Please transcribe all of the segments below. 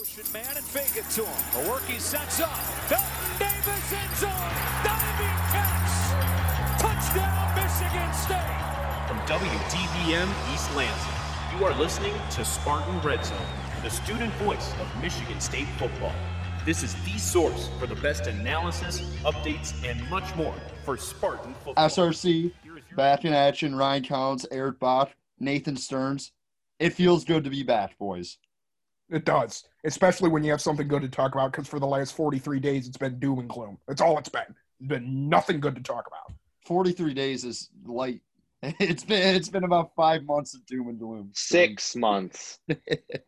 motion man and fake it to him. A work he sets up. Felton Davis in zone. Diving catch. Touchdown, Michigan State. From WDBM East Lansing, you are listening to Spartan Red Zone, the student voice of Michigan State football. This is the source for the best analysis, updates, and much more for Spartan football. SRC, back in action. Ryan Collins, Eric Bach, Nathan Stearns. It feels good to be back, boys. It does, especially when you have something good to talk about. Because for the last forty-three days, it's been doom and gloom. That's all it's been. It's been nothing good to talk about. 43 days is light. It's been it's been about five months of doom and gloom. Six months.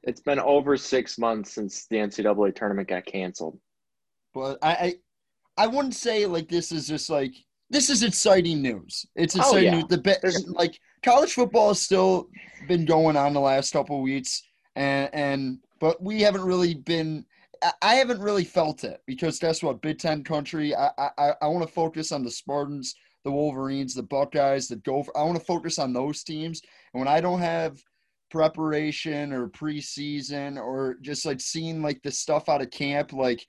it's been over six months since the NCAA tournament got canceled. But I, I I wouldn't say like this is just like this is exciting news. It's Oh, exciting yeah. news. The be- like college football has still been going on the last couple of weeks, and and but we haven't really been. I- haven't really felt it because guess what? Big Ten country. I I I want to focus on the Spartans, the Wolverines, the Buckeyes, the Gopher. I want to focus on those teams. And when I don't have preparation or preseason or just like seeing like the stuff out of camp, like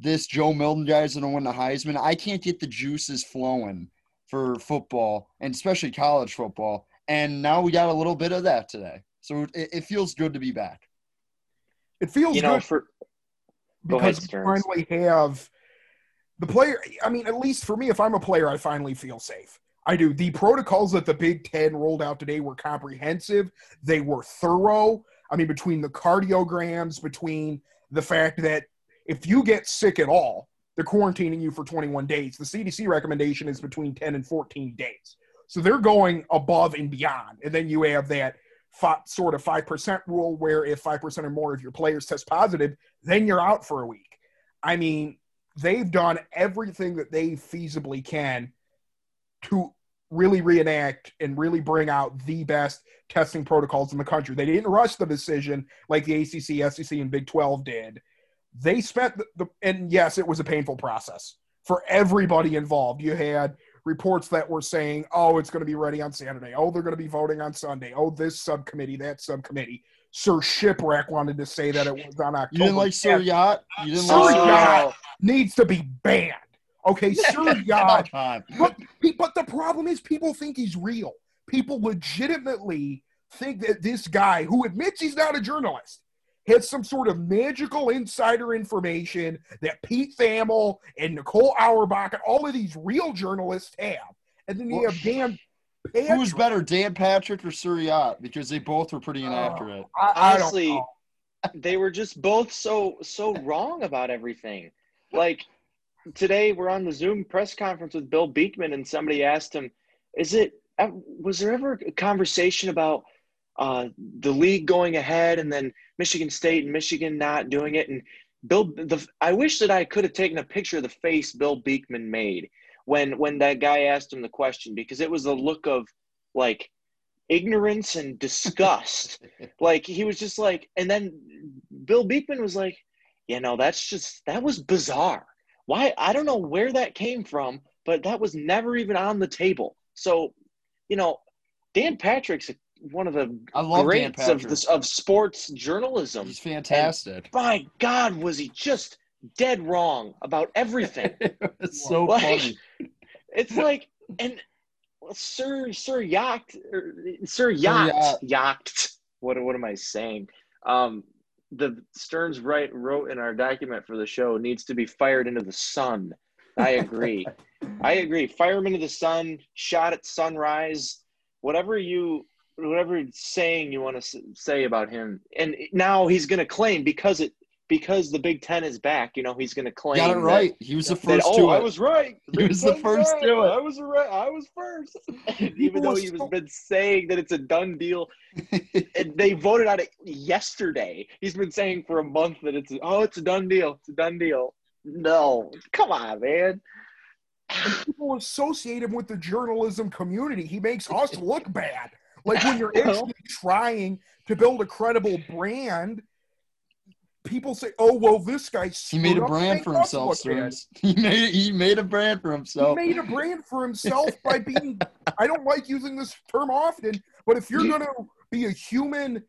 this Joe Milton guy's gonna win the Heisman. I can't get the juices flowing for football and especially college football. And now we got a little bit of that today. So it, it feels good to be back. It feels You know, good for Go ahead, because we finally have the player. I mean, at least for me, if I'm a player, I finally feel safe. I do. The protocols that the Big Ten rolled out today were comprehensive. They were thorough. I mean, between the cardiograms, between the fact that if you get sick at all, they're quarantining you for 21 days. The CDC recommendation is between 10 and 14 days. So they're going above and beyond. And then you have that fi- sort of 5% rule where if 5% or more of your players test positive, then you're out for a week. I mean, they've done everything that they feasibly can to really reenact and really bring out the best testing protocols in the country. They didn't rush the decision like the ACC, SEC, and Big 12 did. They spent the, the and yes, it was a painful process for everybody involved. You had reports that were saying, "Oh, it's going to be ready on Saturday. Oh, they're going to be voting on Sunday. Oh, this subcommittee, that subcommittee." Sir Shipwreck wanted to say that it was on October. You didn't like Sir 10th. Yacht? You didn't Sir like Yacht? Yacht needs to be banned. Okay, Sir Yacht but but the problem is people think he's real. People legitimately think that this guy, who admits he's not a journalist, has some sort of magical insider information that Pete Thamel and Nicole Auerbach and all of these real journalists have. And then you Well, have Dan Who's better, Dan Patrick or Sir Because they both were pretty inaccurate. I, I honestly, they were just both so so wrong about everything. Like today, we're on the Zoom press conference with Bill Beekman, and somebody asked him, "Is it uh, was there ever a conversation about uh, the league going ahead and then Michigan State and Michigan not doing it?" And Bill, the I wish that I could have taken a picture of the face Bill Beekman made when when that guy asked him the question because it was a look of like ignorance and disgust. Like he was just like and then bill beekman was like you know that's just that was bizarre. Why i don't know where that came from but that was never even on the table. So you know dan patrick's one of the greats of this of sports journalism He's fantastic. my god was he just dead wrong about everything it's so Like, funny. it's like and Sir Sir Yacht Sir Yacht Yacht. What what am I saying? Um, the Stearns right wrote in our document for the show needs to be fired into the sun. I agree. I agree. Fire him into the sun. Shot at sunrise. Whatever you whatever saying you want to say about him, and now he's going to claim because it because the Big Ten is back. You know he's going to claim Got it that- right. He was the that, first oh, to I was right. He was the first it. I was right. I was first. Even though he was so- been saying that it's a done deal, and they voted on it yesterday. He's been saying for a month that it's oh, it's a done deal. It's a done deal. No, come on, man. people associate him with the journalism community. He makes us look bad. Like when you're actually trying to build a credible brand, people say, "Oh, well, this guy." He made a screwed up to brand for himself, He made he made a brand for himself. He made a brand for himself by being. I don't like using this term often, but if you're going to be a human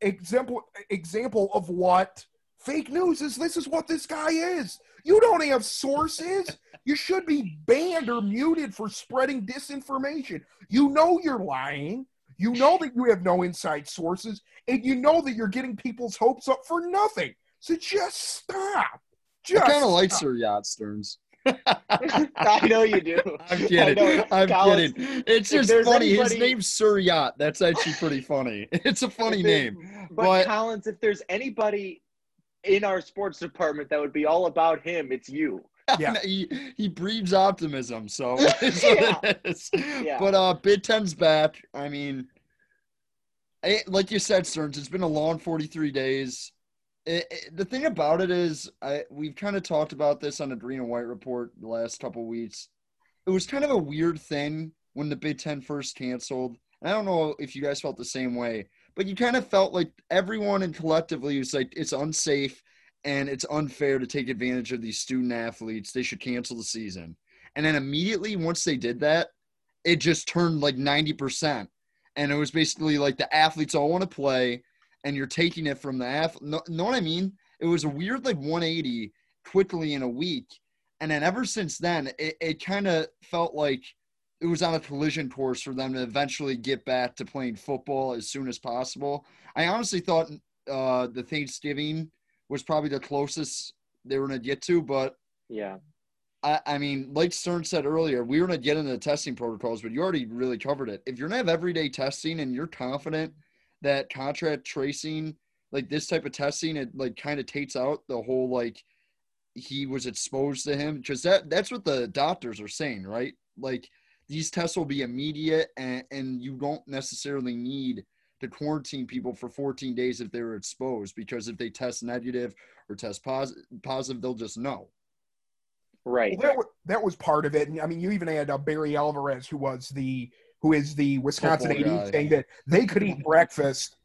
example example of what fake news is this is what this guy is. You don't have sources. You should be banned or muted for spreading disinformation. You know you're lying. You know that you have no inside sources, and you know that you're getting people's hopes up for nothing. So just stop. Just I kind of like stop. Sir Yacht Stearns. I know you do. I'm kidding. I'm Collins, kidding. It's just there's funny. His name's Sir Yacht. That's actually pretty funny. It's a funny name. But, But- Collins, if there's anybody in our sports department that would be all about him, it's you. Yeah. he he breeds optimism, so. Yeah. But uh, Big Ten's back. I mean, it, like you said, Stearns, it's been a long 43 days. It, it- the thing about it is, I we've kind of talked about this on the Green and White report the last couple weeks. It was kind of a weird thing when the Big Ten first canceled. And I don't know if you guys felt the same way, but you kind of felt like everyone and collectively was like it's unsafe and it's unfair to take advantage of these student athletes. They should cancel the season. And then immediately once they did that, it just turned like 90%. And it was basically like the athletes all want to play and you're taking it from the athlete. Know, know what I mean? It was a weird like 180 quickly in a week. And then ever since then, it, it kind of felt like it was on a collision course for them to eventually get back to playing football as soon as possible. I honestly thought uh, the Thanksgiving was probably the closest they were going to get to, but Yeah. I, I mean, like Stern said earlier, we were going to get into the testing protocols, but you already really covered it. If you're going to have everyday testing and you're confident that contact tracing, like this type of testing, it like kind of takes out the whole like he was exposed to him because that that's what the doctors are saying, right? Like these tests will be immediate and, and you don't necessarily need to quarantine people for 14 days if they were exposed because if they test negative or test positive, positive they'll just know. Right. Well, that, was, that was part of it. And I mean, you even had uh, Barry Alvarez, who was the who is the Wisconsin Football AD, guy. saying that they could eat breakfast.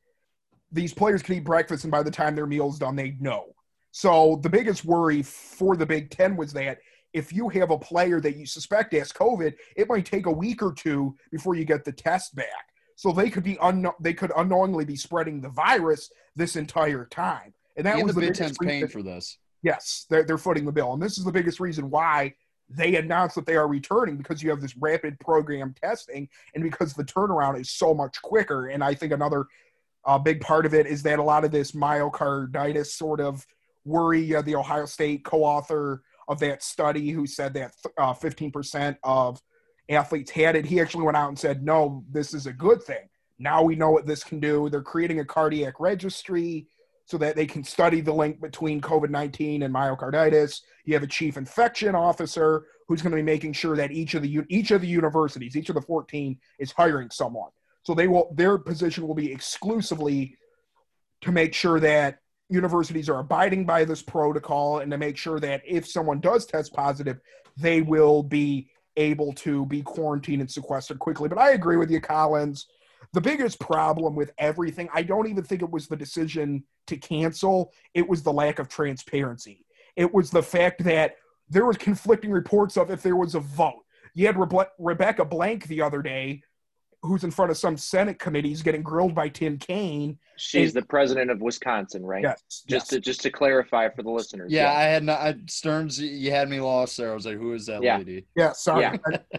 These players could eat breakfast, and by the time their meal's done, they'd know. So the biggest worry for the Big Ten was that if you have a player that you suspect has COVID, it might take a week or two before you get the test back. So they could be unknow- they could unknowingly be spreading the virus this entire time. And that and was the the, Big Ten's paying for this. Yes, they're, they're footing the bill. And this is the biggest reason why they announced that they are returning because you have this rapid program testing and because the turnaround is so much quicker. And I think another uh, big part of it is that a lot of this myocarditis sort of worry, uh, the Ohio State co author of that study who said that uh, 15% of athletes had it, he actually went out and said, no, this is a good thing. Now we know what this can do. They're creating a cardiac registry so that they can study the link between COVID 19 and myocarditis. You have a chief infection officer who's going to be making sure that each of the each of the universities, each of the 14, is hiring someone. So they will their position will be exclusively to make sure that universities are abiding by this protocol and to make sure that if someone does test positive, they will be able to be quarantined and sequestered quickly. But I agree with you, Collins. The biggest problem with everything, I don't even think it was the decision to cancel, it was the lack of transparency. It was the fact that there was conflicting reports of if there was a vote. You had Rebe- Rebecca Blank the other day, who's in front of some Senate committees getting grilled by Tim Kaine. She's the president of Wisconsin, right? Yes, Just yes. to just to clarify for the listeners. Yeah, I had not I, Stearns. You had me lost there. I was like, "Who is that Yeah. lady?" Yeah, sorry. Yeah.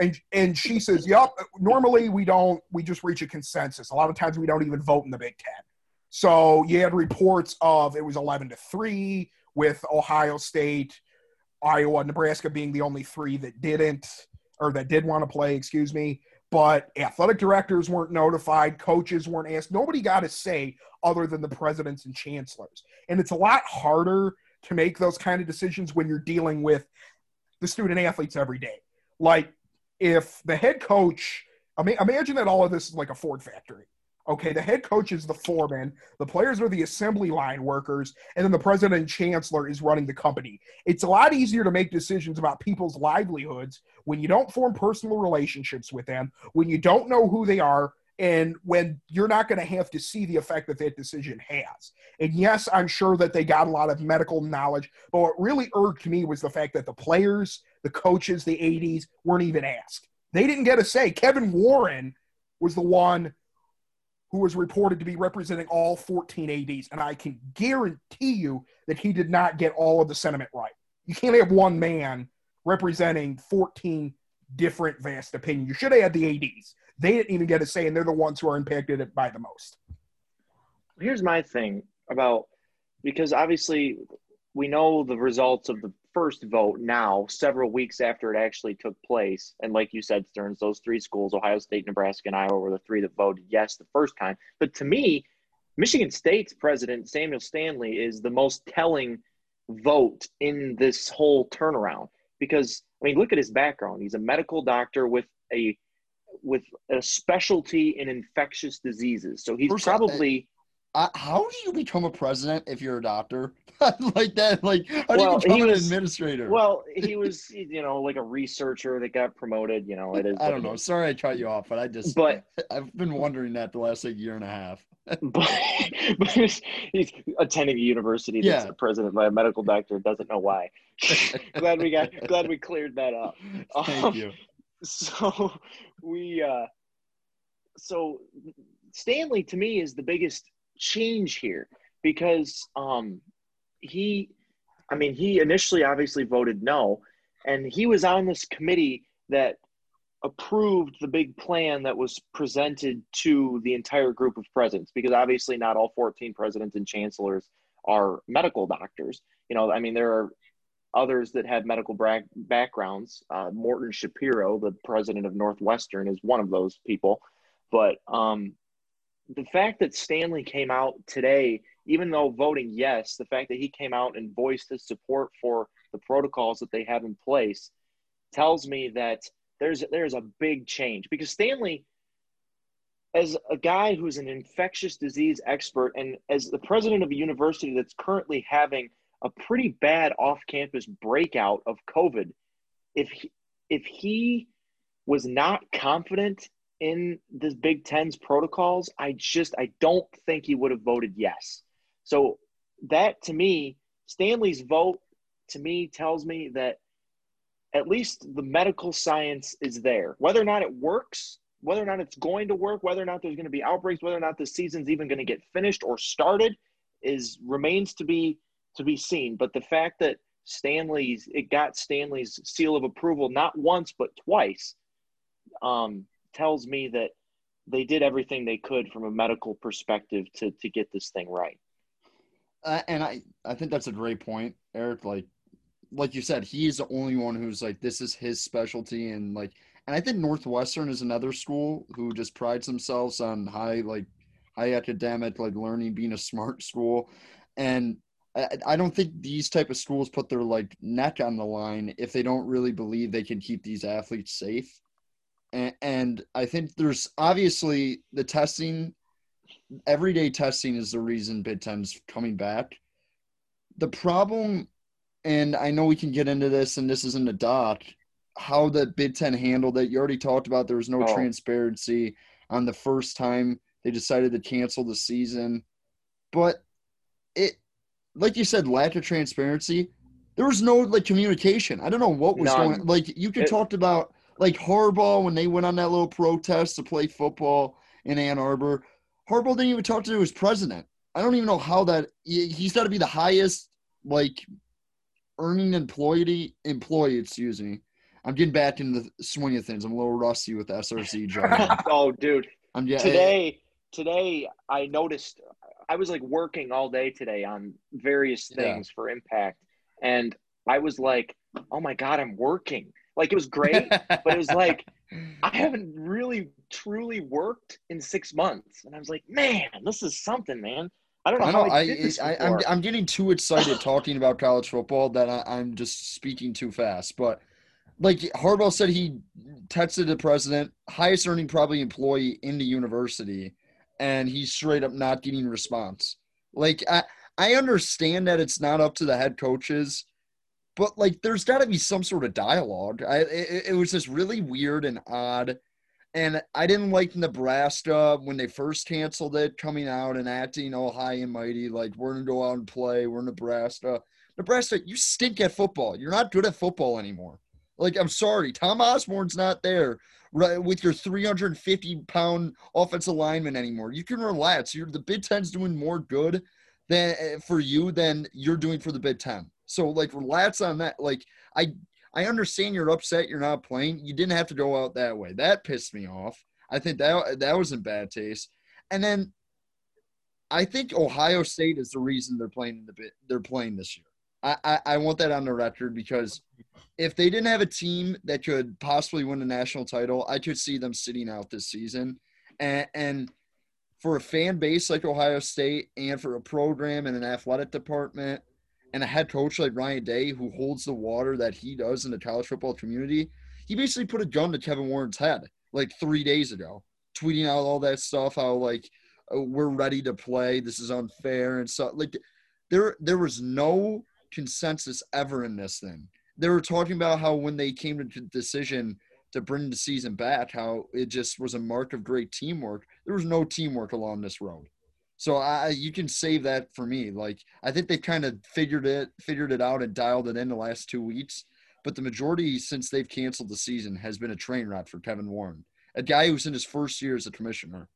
And and she says, "Yep. Normally we don't. We just reach a consensus. A lot of times we don't even vote in the Big Ten. So you had reports of it was eleven to three with Ohio State, Iowa, Nebraska being the only three that didn't or that did want to play. Excuse me. But athletic directors weren't notified, coaches weren't asked. Nobody got a say other than the presidents and chancellors. And it's a lot harder to make those kind of decisions when you're dealing with the student athletes every day. Like if the head coach, I mean, imagine that all of this is like a Ford factory. Okay, the head coach is the foreman, the players are the assembly line workers, and then the president and chancellor is running the company. It's a lot easier to make decisions about people's livelihoods when you don't form personal relationships with them, when you don't know who they are, and when you're not going to have to see the effect that that decision has. And yes, I'm sure that they got a lot of medical knowledge, but what really irked me was the fact that the players, the coaches, the ADs weren't even asked. They didn't get a say. Kevin Warren was the one who was reported to be representing all 14 ADs. And I can guarantee you that he did not get all of the sentiment right. You can't have one man representing 14 different vast opinions. You should have had the ADs. They didn't even get a say, and they're the ones who are impacted by the most. Here's my thing about because obviously we know the results of the first vote now, several weeks after it actually took place. And like you said, Stearns, those three schools, Ohio State, Nebraska, and Iowa, were the three that voted yes the first time. But to me, Michigan State's president, Samuel Stanley, is the most telling vote in this whole turnaround because I mean, look at his background. He's a medical doctor with a with a specialty in infectious diseases. So he's First, probably how do you become a president if you're a doctor like that? Like, how do Well, you become he an was- administrator? well, he was you know like a researcher that got promoted. You know, it is. I don't know. Sorry, I cut you off, but I just But I've been wondering that the last like year and a half. but, but he's, he's attending a university that's Yeah. president by a medical doctor doesn't know why. glad we got glad we cleared that up. Thank Um, you. so we uh so stanley to me is the biggest change here because um he i mean he initially obviously voted no and he was on this committee that approved the big plan that was presented to the entire group of presidents because obviously not all 14 presidents and chancellors are medical doctors you know i mean there are others that have medical bra- backgrounds. Uh, Morton Schapiro, the president of Northwestern, is one of those people. But um, the fact that Stanley came out today, even though voting yes, the fact that he came out and voiced his support for the protocols that they have in place tells me that there's there's a big change because Stanley as a guy who's an infectious disease expert and as the president of a university that's currently having a pretty bad off-campus breakout of COVID. If he, if he was not confident in the Big Ten's protocols, I just I don't think he would have voted yes. So that to me, Stanley's vote to me tells me that at least the medical science is there. Whether or not it works, whether or not it's going to work, whether or not there's going to be outbreaks, whether or not the season's even going to get finished or started, is remains to be to be seen. But the fact that Stanley's it got Stanley's seal of approval not once but twice um, tells me that they did everything they could from a medical perspective to to get this thing right. Uh, and I, I think that's a great point, Eric. Like, like you said, he's the only one who's like, this is his specialty, and like, and I think Northwestern is another school who just prides themselves on high, like, high academic, like, learning, being a smart school, and I, I don't think these type of schools put their like neck on the line if they don't really believe they can keep these athletes safe. And, and I think there's obviously the testing everyday testing is the reason Big Ten's coming back. The problem, and I know we can get into this, and this isn't a doc, how the Big Ten handled it. You already talked about there was no Oh. transparency on the first time they decided to cancel the season. But it, like you said, lack of transparency. There was no like communication. I don't know what was None. going. Like you could It- talked about like Harbaugh when they went on that little protest to play football in Ann Arbor. Harbaugh didn't even talk to his president. I don't even know how that. he- He's got to be the highest like earning employee employee. Excuse me. I'm getting back into the swing of things. I'm a little rusty with SRC oh, dude, I'm yeah, today today I noticed I was like working all day today on various Yeah. things for Impact, and I was like, oh my god, I'm working. Like it was great, but it was like I haven't really truly worked in six months, and I was like, man, this is something, man. I don't know, I know. how I, I, did this I I'm. I'm getting too excited talking about college football that I, I'm just speaking too fast. But like Harbaugh said, he texted the president, highest earning probably employee in the university, and he's straight up not getting response. Like I I understand that it's not up to the head coaches, but like there's got to be some sort of dialogue. I it, it was just really weird and odd. And I didn't like Nebraska when they first canceled it, coming out and acting all high and mighty, like we're gonna go out and play. We're Nebraska. Nebraska, you stink at football. You're not good at football anymore. Like I'm sorry, Tom Osborne's not there. right, with your 350 pound offensive lineman anymore. You can relax. You're the Big Ten's doing more good than eh, for you than you're doing for the Big Ten. So like relax on that. Like I I understand you're upset you're not playing. You didn't have to go out that way. That pissed me off. I think that that was in bad taste. And then I think Ohio State is the reason they're playing in the they're playing this year. I, I, I want that on the record because if they didn't have a team that could possibly win a national title, I could see them sitting out this season. And, and for a fan base like Ohio State and for a program and an athletic department and a head coach like Ryan Day who holds the water that he does in the college football community, he basically put a gun to Kevin Warren's head like three days ago, tweeting out all that stuff, how like uh, we're ready to play, this is unfair and so like there there was no consensus ever in this thing. They were talking about how when they came to the decision to bring the season back, how it just was a mark of great teamwork. There was no teamwork along this road. So I you can save that for me. Like I think they kind of figured it figured it out and dialed it in the last two weeks. But the majority since they've canceled the season has been a train wreck for Kevin Warren, a guy who's in his first year as a commissioner.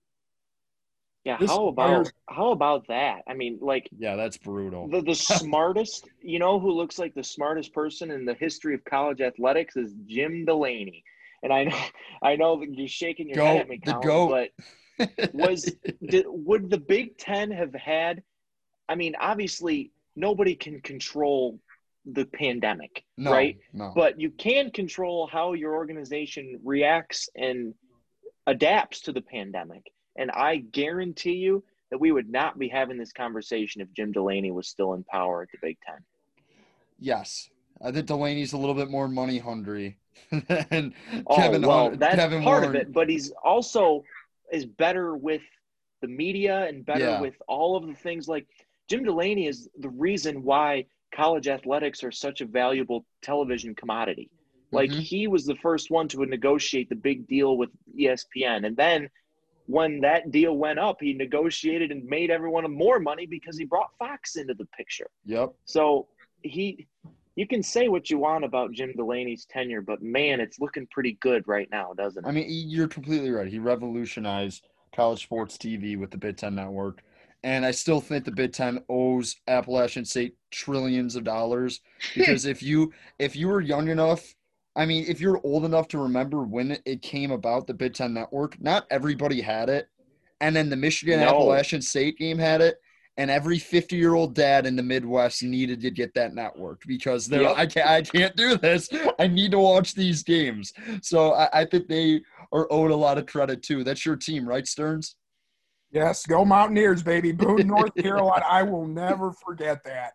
Yeah, This how about fire's- how about that? I mean, like Yeah, that's brutal. the, the smartest, you know, who looks like the smartest person in the history of college athletics is Jim Delaney. And I know, I know that you're shaking your head at me, Colin, goat. but was did, would the Big Ten have had? I mean, obviously, nobody can control the pandemic, no, right? No. But you can control how your organization reacts and adapts to the pandemic. And I guarantee you that we would not be having this conversation if Jim Delaney was still in power at the Big Ten. yes. I think Delaney's a little bit more money hungry than Oh Kevin, well, that's Kevin part Warren. of it. But he's also is better with the media and better Yeah. with all of the things. Like Jim Delaney is the reason why college athletics are such a valuable television commodity. Like Mhm. he was the first one to negotiate the big deal with ESPN, and then when that deal went up, he negotiated and made everyone more money because he brought Fox into the picture. Yep. So he, you can say what you want about Jim Delaney's tenure, but man, it's looking pretty good right now, doesn't it? I mean, you're completely right. He revolutionized college sports TV with the Big Ten Network. And I still think the Big Ten owes Appalachian State trillions of dollars because if you if you were young enough, I mean, if you're old enough to remember when it came about the Big Ten Network, not everybody had it. And then the Michigan No. Appalachian State game had it. And every 50 year old dad in the Midwest needed to get that network because they're Yep. I can't I can't do this. I need to watch these games. So I, I think they are owed a lot of credit too. That's your team, right, Stearns? Yes, go Mountaineers, baby. Boone, North Carolina. I will never forget that.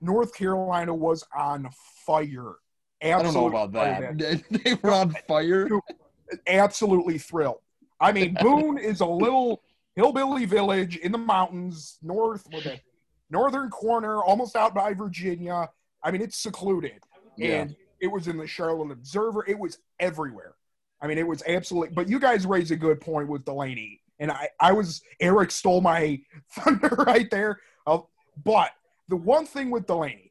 North Carolina was on fire. I don't know about that. they were on fire. absolutely thrilled. I mean, Boone is a little hillbilly village in the mountains, north northern corner, almost out by Virginia. I mean, it's secluded, Yeah. and it was in the Charlotte Observer. It was everywhere. I mean, it was absolutely. But you guys raised a good point with Delaney, and I, I was Eric stole my thunder right there. Uh, but the one thing with Delaney,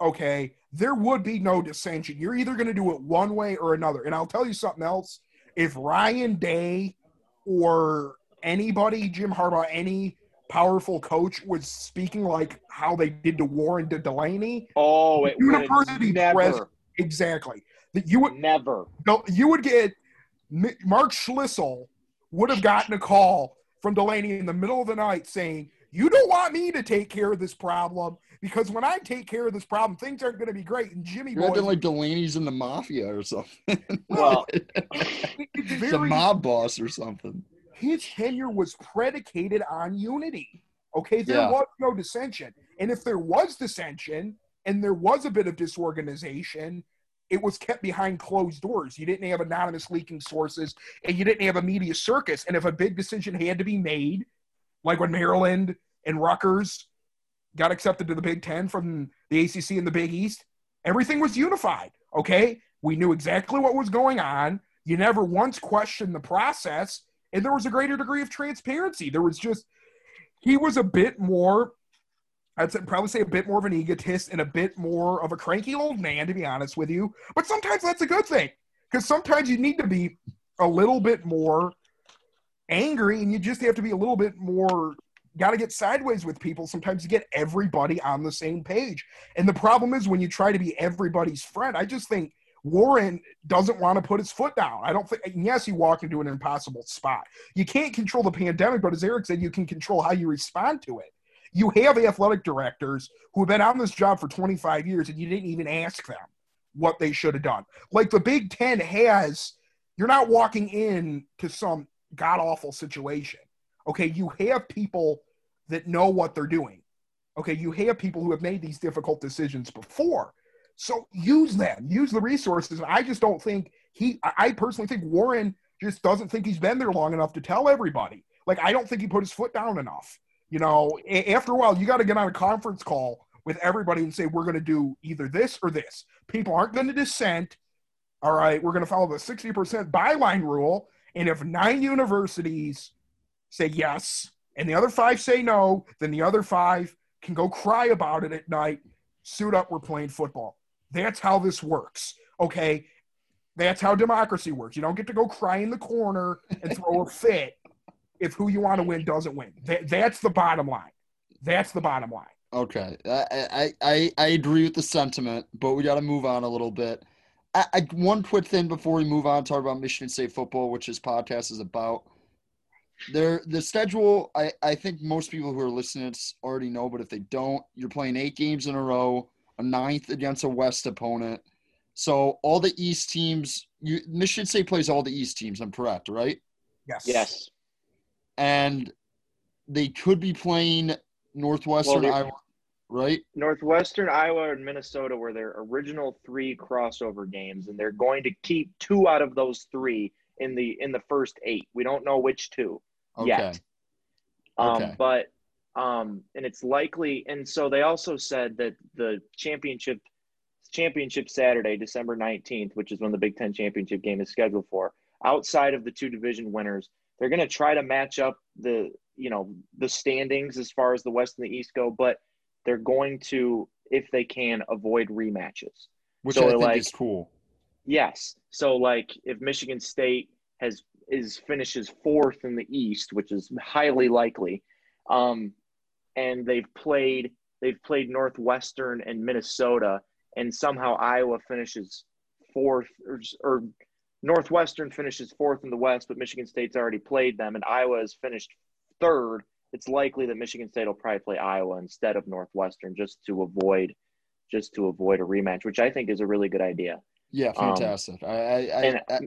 okay, there would be no dissension. You're either going to do it one way or another. And I'll tell you something else. If Ryan Day or anybody, Jim Harbaugh, any powerful coach was speaking like how they did to Warren to Delaney, oh, it University never, press- exactly. That you would never. no, you would get Mark Schlissel would have gotten a call from Delaney in the middle of the night saying, "You don't want me to take care of this problem because when I take care of this problem, things aren't going to be great." And Jimmy You're boy, like Delaney's in the mafia or something. Well, it's He's a mob boss or something. His tenure was predicated on unity. Okay, there Yeah. was no dissension, and if there was dissension and there was a bit of disorganization. It was kept behind closed doors. You didn't have anonymous leaking sources, and you didn't have a media circus. And if a big decision had to be made, like when Maryland and Rutgers got accepted to the Big Ten from the ACC and the Big East, everything was unified. Okay, we knew exactly what was going on. You never once questioned the process, and there was a greater degree of transparency. There was just he was a bit more. I'd probably say a bit more of an egotist and a bit more of a cranky old man, to be honest with you. But sometimes that's a good thing because sometimes you need to be a little bit more angry and you just have to be a little bit more got to get sideways with people sometimes to get everybody on the same page. And the problem is when you try to be everybody's friend, I just think Warren doesn't want to put his foot down. I don't think, yes, he walked into an impossible spot. You can't control the pandemic, but as Eric said, you can control how you respond to it. You have athletic directors who have been on this job for 25 years and you didn't even ask them what they should have done. Like the Big Ten has, you're not walking in to some god awful situation. Okay, you have people that know what they're doing. Okay, you have people who have made these difficult decisions before. So use them, use the resources. I just don't think he, I personally think Warren just doesn't think he's been there long enough to tell everybody. Like, I don't think he put his foot down enough. You know, after a while, you got to get on a conference call with everybody and say, we're going to do either this or this. People aren't going to dissent. All right, we're going to follow the 60% byline rule. And if nine universities say yes and the other five say no, then the other five can go cry about it at night, suit up, we're playing football. That's how this works. Okay. That's how democracy works. You don't get to go cry in the corner and throw a fit if who you want to win doesn't win. That, that's the bottom line. That's the bottom line. Okay. I, I, I agree with the sentiment, but we got to move on a little bit. I, I, one quick thing before we move on, to talk about Michigan State football, which this podcast is about. There, the schedule. I, I think most people who are listening already know, but if they don't, you're playing eight games in a row, a ninth against a West opponent. So all the East teams, you Michigan State plays all the East teams. I'm correct, right? Yes. Yes. And they could be playing Northwestern Well, Iowa, right? Northwestern Iowa and Minnesota were their original three crossover games, and they're going to keep two out of those three in the in the first eight. We don't know which two Okay. yet. Um, Okay. But um, and it's likely, and so they also said that the championship championship Saturday, December nineteenth, which is when the Big Ten championship game is scheduled for, outside of the two division winners, they're going to try to match up the you know the standings as far as the West and the East go, but they're going to, if they can, avoid rematches. Which So, I think like- is cool. Yes. So like if Michigan State has is finishes fourth in the East, which is highly likely, um, and they've played they've played Northwestern and Minnesota, and somehow Iowa finishes fourth or, or Northwestern finishes fourth in the West, but Michigan State's already played them, and Iowa has finished third. It's likely that Michigan State will probably play Iowa instead of Northwestern just to avoid just to avoid a rematch, which I think is a really good idea. Yeah, Um, fantastic. I, I, I, and- I,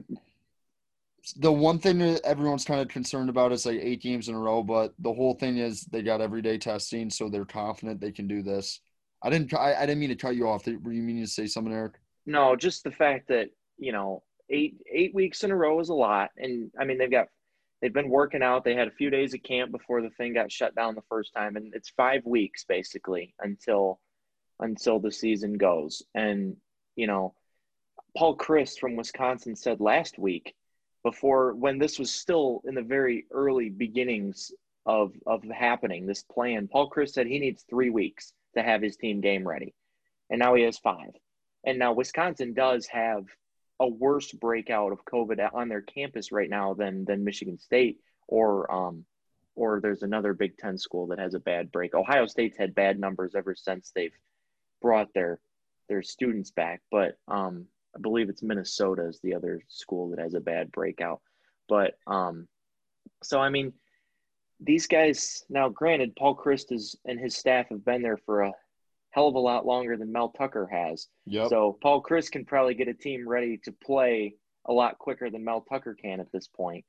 the one thing that everyone's kind of concerned about is like eight games in a row, but the whole thing is they got everyday testing, so they're confident they can do this. I didn't. I, I didn't mean to cut you off. Were you meaning to say something, Eric? No, just the fact that you know eight eight weeks in a row is a lot, and I mean they've got they've been working out. They had a few days of camp before the thing got shut down the first time, and it's five weeks basically until until the season goes. And you know, Paul Chryst from Wisconsin said last week before when this was still in the very early beginnings of of happening this plan. Paul Chryst said he needs three weeks to have his team game ready, and now he has five. And now Wisconsin does have a worse breakout of COVID on their campus right now than than Michigan State or um or there's another Big Ten school that has a bad break. Ohio State's had bad numbers ever since they've brought their their students back, but um I believe it's Minnesota is the other school that has a bad breakout. But um so I mean these guys now granted Paul Chryst is and his staff have been there for a hell of a lot longer than Mel Tucker has. Yep. So Paul Chryst can probably get a team ready to play a lot quicker than Mel Tucker can at this point.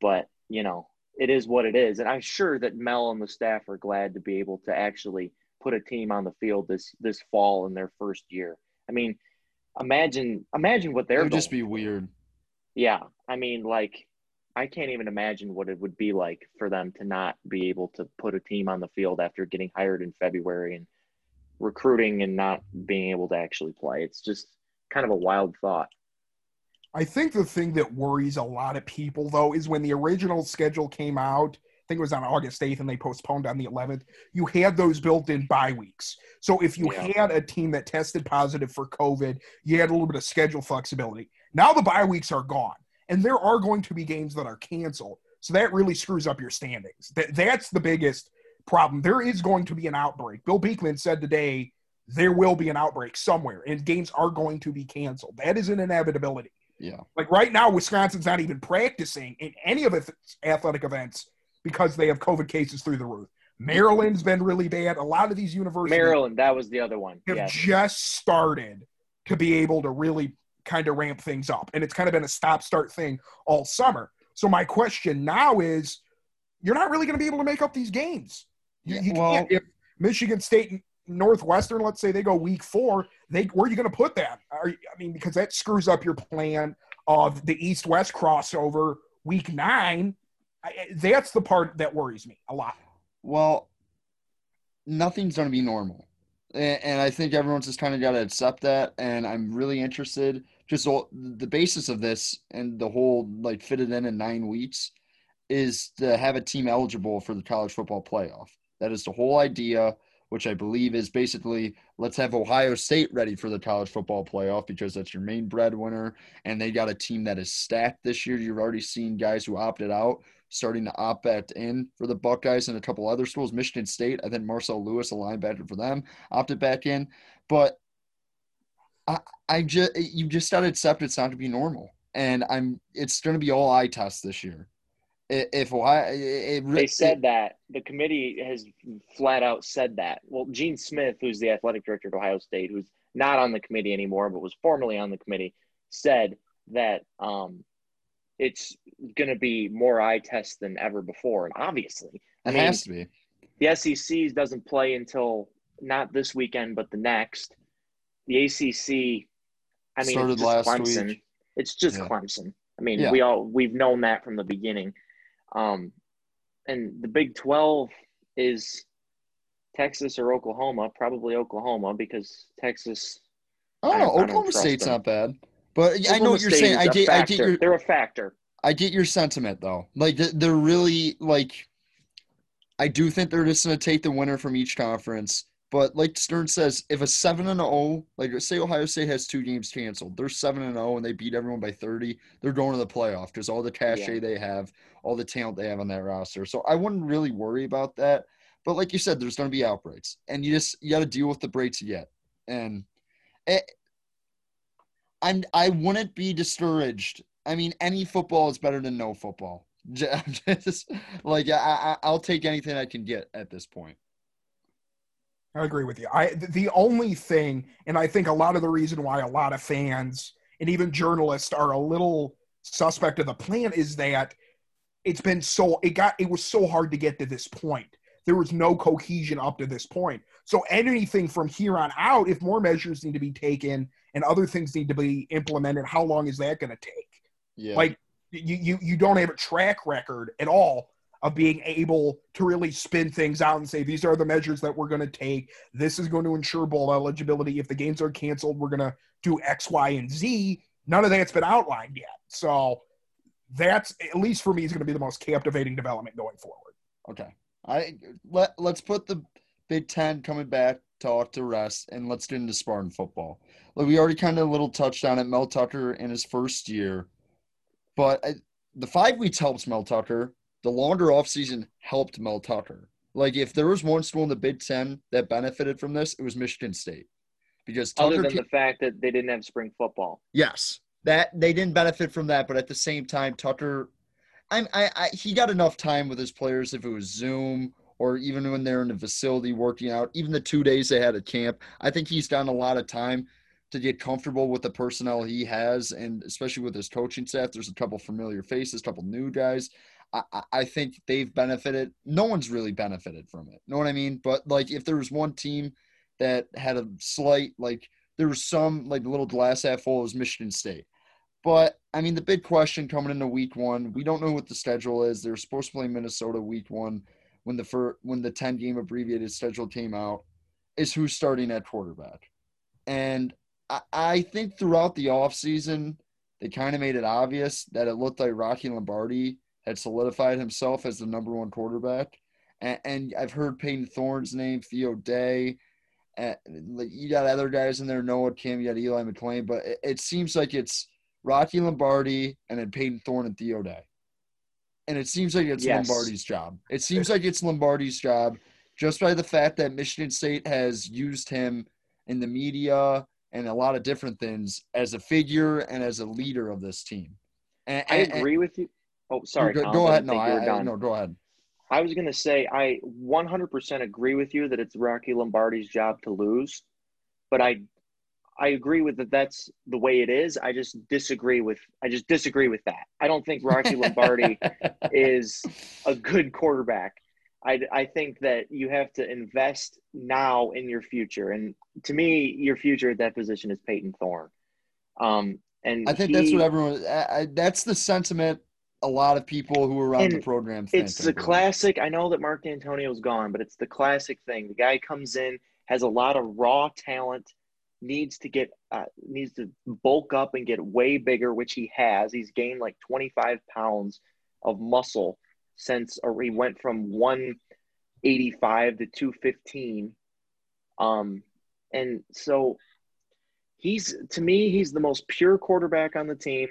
But, you know, it is what it is. And I'm sure that Mel and the staff are glad to be able to actually put a team on the field this this fall in their first year. I mean, imagine imagine what they're would just going- be weird. yeah. I mean, like I can't even imagine what it would be like for them to not be able to put a team on the field after getting hired in February and recruiting and not being able to actually play. It's just kind of a wild thought. I think the thing that worries a lot of people, though, is when the original schedule came out, I think it was on August 8th and they postponed on the 11th, you had those built in bye weeks. So if you Yeah. had a team that tested positive for COVID, you had a little bit of schedule flexibility. Now the bye weeks are gone. and there are going to be games that are canceled. So that really screws up your standings. That that's the biggest problem. There is going to be an outbreak. Bill Beekman said today there will be an outbreak somewhere, and games are going to be canceled. That is an inevitability. Yeah. Like right now, Wisconsin's not even practicing in any of its athletic events because they have COVID cases through the roof. Maryland's been really bad. A lot of these universities Maryland, that was the other one. have Yes. just started to be able to really kind of ramp things up. And it's kind of been a stop start thing all summer. So my question now is you're not really going to be able to make up these games. You, you well- can't if Michigan State and Northwestern, let's say they go week four, they where are you going to put that? Are, you- I mean, because that screws up your plan of the East West crossover week nine. I, that's the part that worries me a lot. Well, nothing's going to be normal. And, and I think everyone's just kind of got to accept that. And I'm really interested. Just all, the basis of this and the whole like fit it in in nine weeks is to have a team eligible for the college football playoff. That is the whole idea, which I believe is basically let's have Ohio State ready for the college football playoff because that's your main breadwinner. And they got a team that is stacked this year. You've already seen guys who opted out starting to opt back in for the Buckeyes and a couple other schools. Michigan State, I think Marcel Lewis, a linebacker for them, opted back in. But I, I just you just got to accept it's not to be normal, and I'm it's going to be all eye tests this year. If it, it, They said that. The committee has flat out said that. Well, Gene Smith, who's the athletic director at Ohio State, who's not on the committee anymore, but was formerly on the committee, said that um, it's going to be more eye tests than ever before. And obviously, I it mean, has to be. the SEC doesn't play until not this weekend, but the next. The ACC, I mean, Started it's just last Clemson. week. It's just Yeah. Clemson. I mean, Yeah. we all we've known that from the beginning. Um, and the Big Twelve is Texas or Oklahoma, probably Oklahoma because Texas. Oh, I know. I Oklahoma State's them. not bad, but I know what you're saying. I get, I get your, They're a factor. I get your sentiment though. Like they're really like, I do think they're just going to take the winner from each conference. But like Stern says, if a seven and zero, oh, like say Ohio State has two games canceled, they're seven and zero oh, and they beat everyone by thirty, they're going to the playoff because all the cachet Yeah. they have, all the talent they have on that roster. So I wouldn't really worry about that. But like you said, there's going to be outbreaks, and you just you got to deal with the breaks you get. And it, I'm I wouldn't be discouraged. I mean, any football is better than no football. Just like I, I, I'll take anything I can get at this point. I agree with you. I the only thing, and I think a lot of the reason why a lot of fans and even journalists are a little suspect of the plan is that it's been so it got it was so hard to get to this point. There was no cohesion up to this point. So anything from here on out, if more measures need to be taken and other things need to be implemented, how long is that going to take? Yeah. Like you, you you don't have a track record at all of being able to really spin things out and say these are the measures that we're going to take. This is going to ensure bowl eligibility. If the games are canceled, we're going to do X, Y, and Z. None of that's been outlined yet. So that's at least for me is going to be the most captivating development going forward. okay. I let let's put the Big Ten coming back talk to rest, and let's get into Spartan football. Like we already kind of a little touched on it. Mel Tucker in his first year, but I, the five weeks helps Mel Tucker. The longer offseason helped Mel Tucker. Like if there was one school in the Big Ten that benefited from this, it was Michigan State, because Tucker Other than ca- the fact that they didn't have spring football. Yes, that they didn't benefit from that, but at the same time, Tucker, I'm, I, I, he got enough time with his players if it was Zoom or even when they're in the facility working out. Even the two days they had at camp, I think he's gotten a lot of time to get comfortable with the personnel he has, and especially with his coaching staff. There's a couple familiar faces, a couple new guys. I, I- think they've benefited. No one's really benefited from it. Know what I mean? But like, if there was one team that had a slight like there was some like little glass half full was Michigan State. But I mean, the big question coming into week one, we don't know what the schedule is. They're supposed to play Minnesota week one when the fir- when the ten game abbreviated schedule came out. Is who's starting at quarterback, and I, I think throughout the offseason, they kind of made it obvious that it looked like Rocky Lombardi had solidified himself as the number one quarterback. And, and I've heard Payton Thorne's name, Theo Day. Like you got other guys in there, Noah Kim, you got Eli McLean, but it, it seems like it's Rocky Lombardi, and then Payton Thorne and Theo Day. And it seems like it's Yes. Lombardi's job. It seems like it's Lombardi's job just by the fact that Michigan State has used him in the media and a lot of different things as a figure and as a leader of this team. And, I and- and- agree with you. Oh, sorry. Go, go ahead. No, I, I, no, go ahead. I was going to say I 100% agree with you that it's Rocky Lombardi's job to lose, but I I agree with that that's the way it is. I just disagree with I just disagree with that. I don't think Rocky Lombardi is a good quarterback. I, I think that you have to invest now in your future, and to me, your future at that position is Payton Thorne. Um, and I think that's what everyone. I, I, that's the sentiment. A lot of people who are around the program think. It's the classic. I know that Mark Dantonio's gone, but it's the classic thing. The guy comes in, has a lot of raw talent, needs to get uh, needs to bulk up and get way bigger, which he has. He's gained like 25 pounds of muscle since or he went from 185 to 215. Um, and so he's to me, he's the most pure quarterback on the team.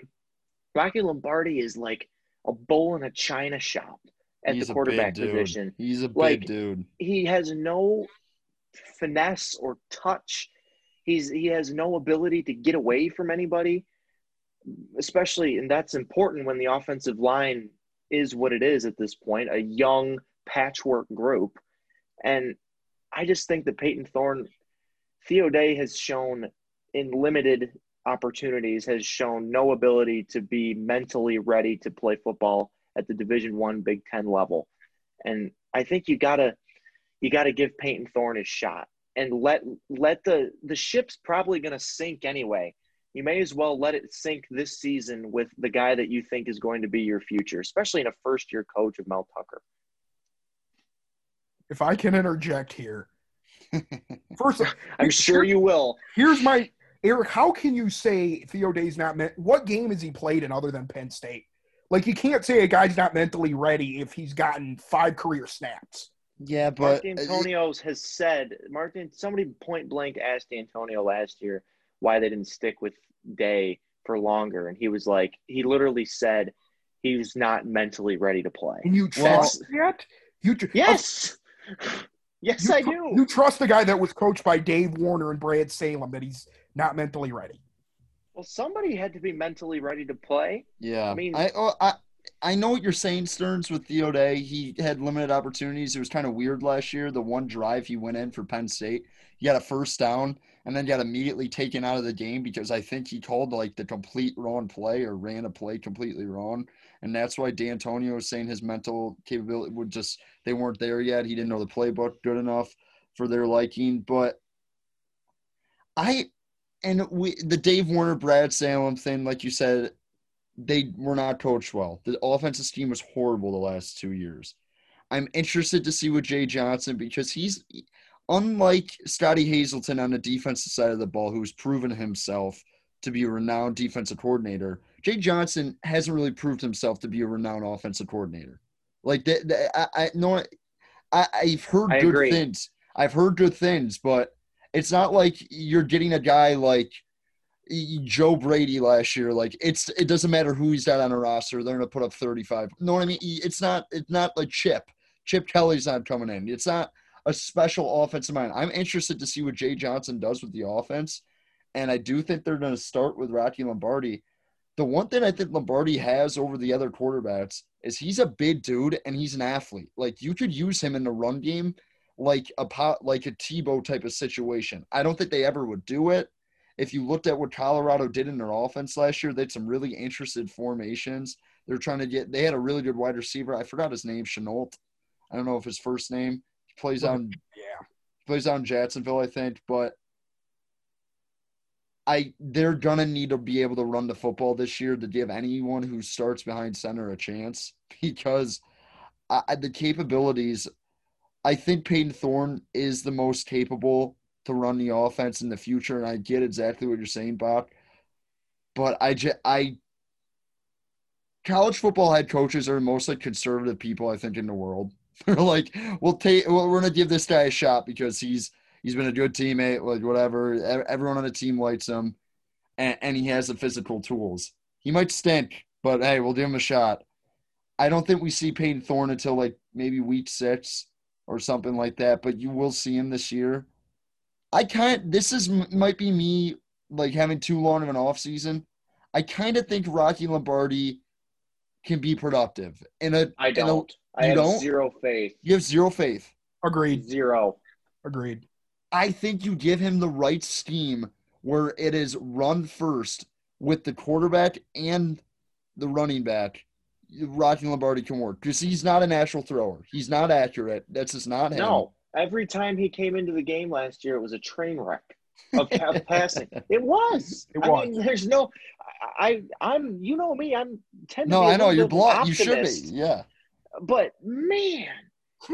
Rocky Lombardi is like a bull in a china shop at He's the quarterback position. He's a big Like, dude. He has no finesse or touch. He's he has no ability to get away from anybody, especially and that's important when the offensive line is what it is at this point, a young patchwork group. And I just think that Payton Thorne, Theo Day has shown in limited opportunities has shown no ability to be mentally ready to play football at the division one big 10 level and i think you gotta you gotta give payton thorne his shot and let let the the ship's probably gonna sink anyway you may as well let it sink this season with the guy that you think is going to be your future especially in a first year coach of mel tucker If I can interject here. First, i'm sure you will here's my Eric. How can you say Theo Day's not meant? What game has he played in other than Penn State? Like you can't say a guy's not mentally ready if he's gotten five career snaps. Yeah, but uh, Antonio's has said Martin. Somebody point blank asked Antonio last year why they didn't stick with Day for longer, and he was like, he literally said he was not mentally ready to play. And you Well- trust that? You tr- Yes, yes, you I tr- do. You trust the guy that was coached by Dave Warner and Brad Salem that he's not mentally ready. Well, somebody had to be mentally ready to play. yeah, I mean- I oh, I I know what you're saying, Stearns. With Theo Day, he had limited opportunities. It was kind of weird last year. The one drive he went in for Penn State, he got a first down and then got immediately taken out of the game because I think he called like the complete wrong play or ran a play completely wrong, and that's why D'Antonio was saying his mental capability would just they weren't there yet. He didn't know the playbook good enough for their liking, but I and we the Dave Warner Brad Salem thing, like you said, they were not coached well. The offensive scheme was horrible the last two years. I'm interested to see what Jay Johnson because he's unlike Scottie Hazelton on the defensive side of the ball, who's proven himself to be a renowned defensive coordinator. Jay Johnson hasn't really proved himself to be a renowned offensive coordinator. Like that- I, I no, I, I've heard I good agree. things. I've heard good things, but it's not like you're getting a guy like Joe Brady last year. Like it's it doesn't matter who he's got on a roster, they're gonna put up 35. You know what I mean? It's not it's not like Chip. Chip Kelly's not coming in. It's not a special offensive mind. I'm interested to see what Jay Johnson does with the offense. And I do think they're gonna start with Rocky Lombardi. The one thing I think Lombardi has over the other quarterbacks is he's a big dude and he's an athlete. Like you could use him in the run game like a pot like a Tebow type of situation. I don't think they ever would do it. If you looked at what Colorado did in their offense last year, they had some really interested formations. They're trying to get they had a really good wide receiver. I forgot his name, Shenault. I don't know if his first name. He plays on Yeah. plays on Jacksonville, I think, but I they're gonna need to be able to run the football this year to give anyone who starts behind center a chance because I, the capabilities. I think Payton Thorne is the most capable to run the offense in the future, and I get exactly what you're saying, Bob. But I just I college football head coaches are the most like conservative people I think in the world. They're like, we'll take, well, we're gonna give this guy a shot because he's he's been a good teammate, like whatever. Everyone on the team likes him, and, and he has the physical tools. He might stink, but hey, we'll give him a shot. I don't think we see Payton Thorne until like maybe week six or something like that, but you will see him this year. I kind this is might be me like having too long of an off season. I kind of think Rocky Lombardi can be productive in a. I don't. I you have don't? zero faith. you have zero faith. Agreed. Zero. Agreed. I think you give him the right scheme where it is run first with the quarterback and the running back. Rocky Lombardi can work because he's not a natural thrower. He's not accurate. That's just not him. No. Every time he came into the game last year, it was a train wreck of passing. It was. It I was. mean, there's no. I, I'm. You know me. I'm tend No, I know you're blocked. You should be. Yeah, But man,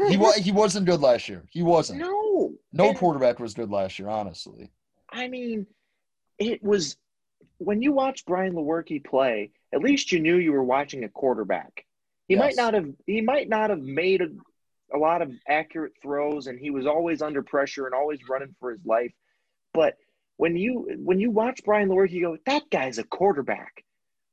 he was. He wasn't good last year. He wasn't. no. No And- quarterback was good last year. Honestly. I mean, it was when you watch Brian Lewerke play. At least you knew you were watching a quarterback. He might not have. He might not have made a, a lot of accurate throws, and he was always under pressure and always running for his life. But when you when you watch Brian Lewerke, you go, "That guy's a quarterback."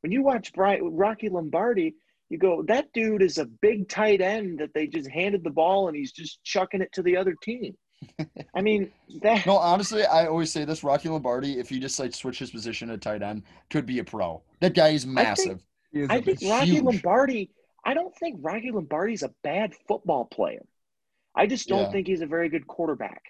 When you watch Brian Rocky Lombardi, you go, "That dude is a big tight end that they just handed the ball and he's just chucking it to the other team." I mean, that No, honestly, I always say this: Rocky Lombardi, if he just like switch his position at tight end, could be a pro. That guy is massive. He is I a think Rocky. Lombardi. I don't think Rocky Lombardi's a bad football player. I just don't Yeah. think he's a very good quarterback.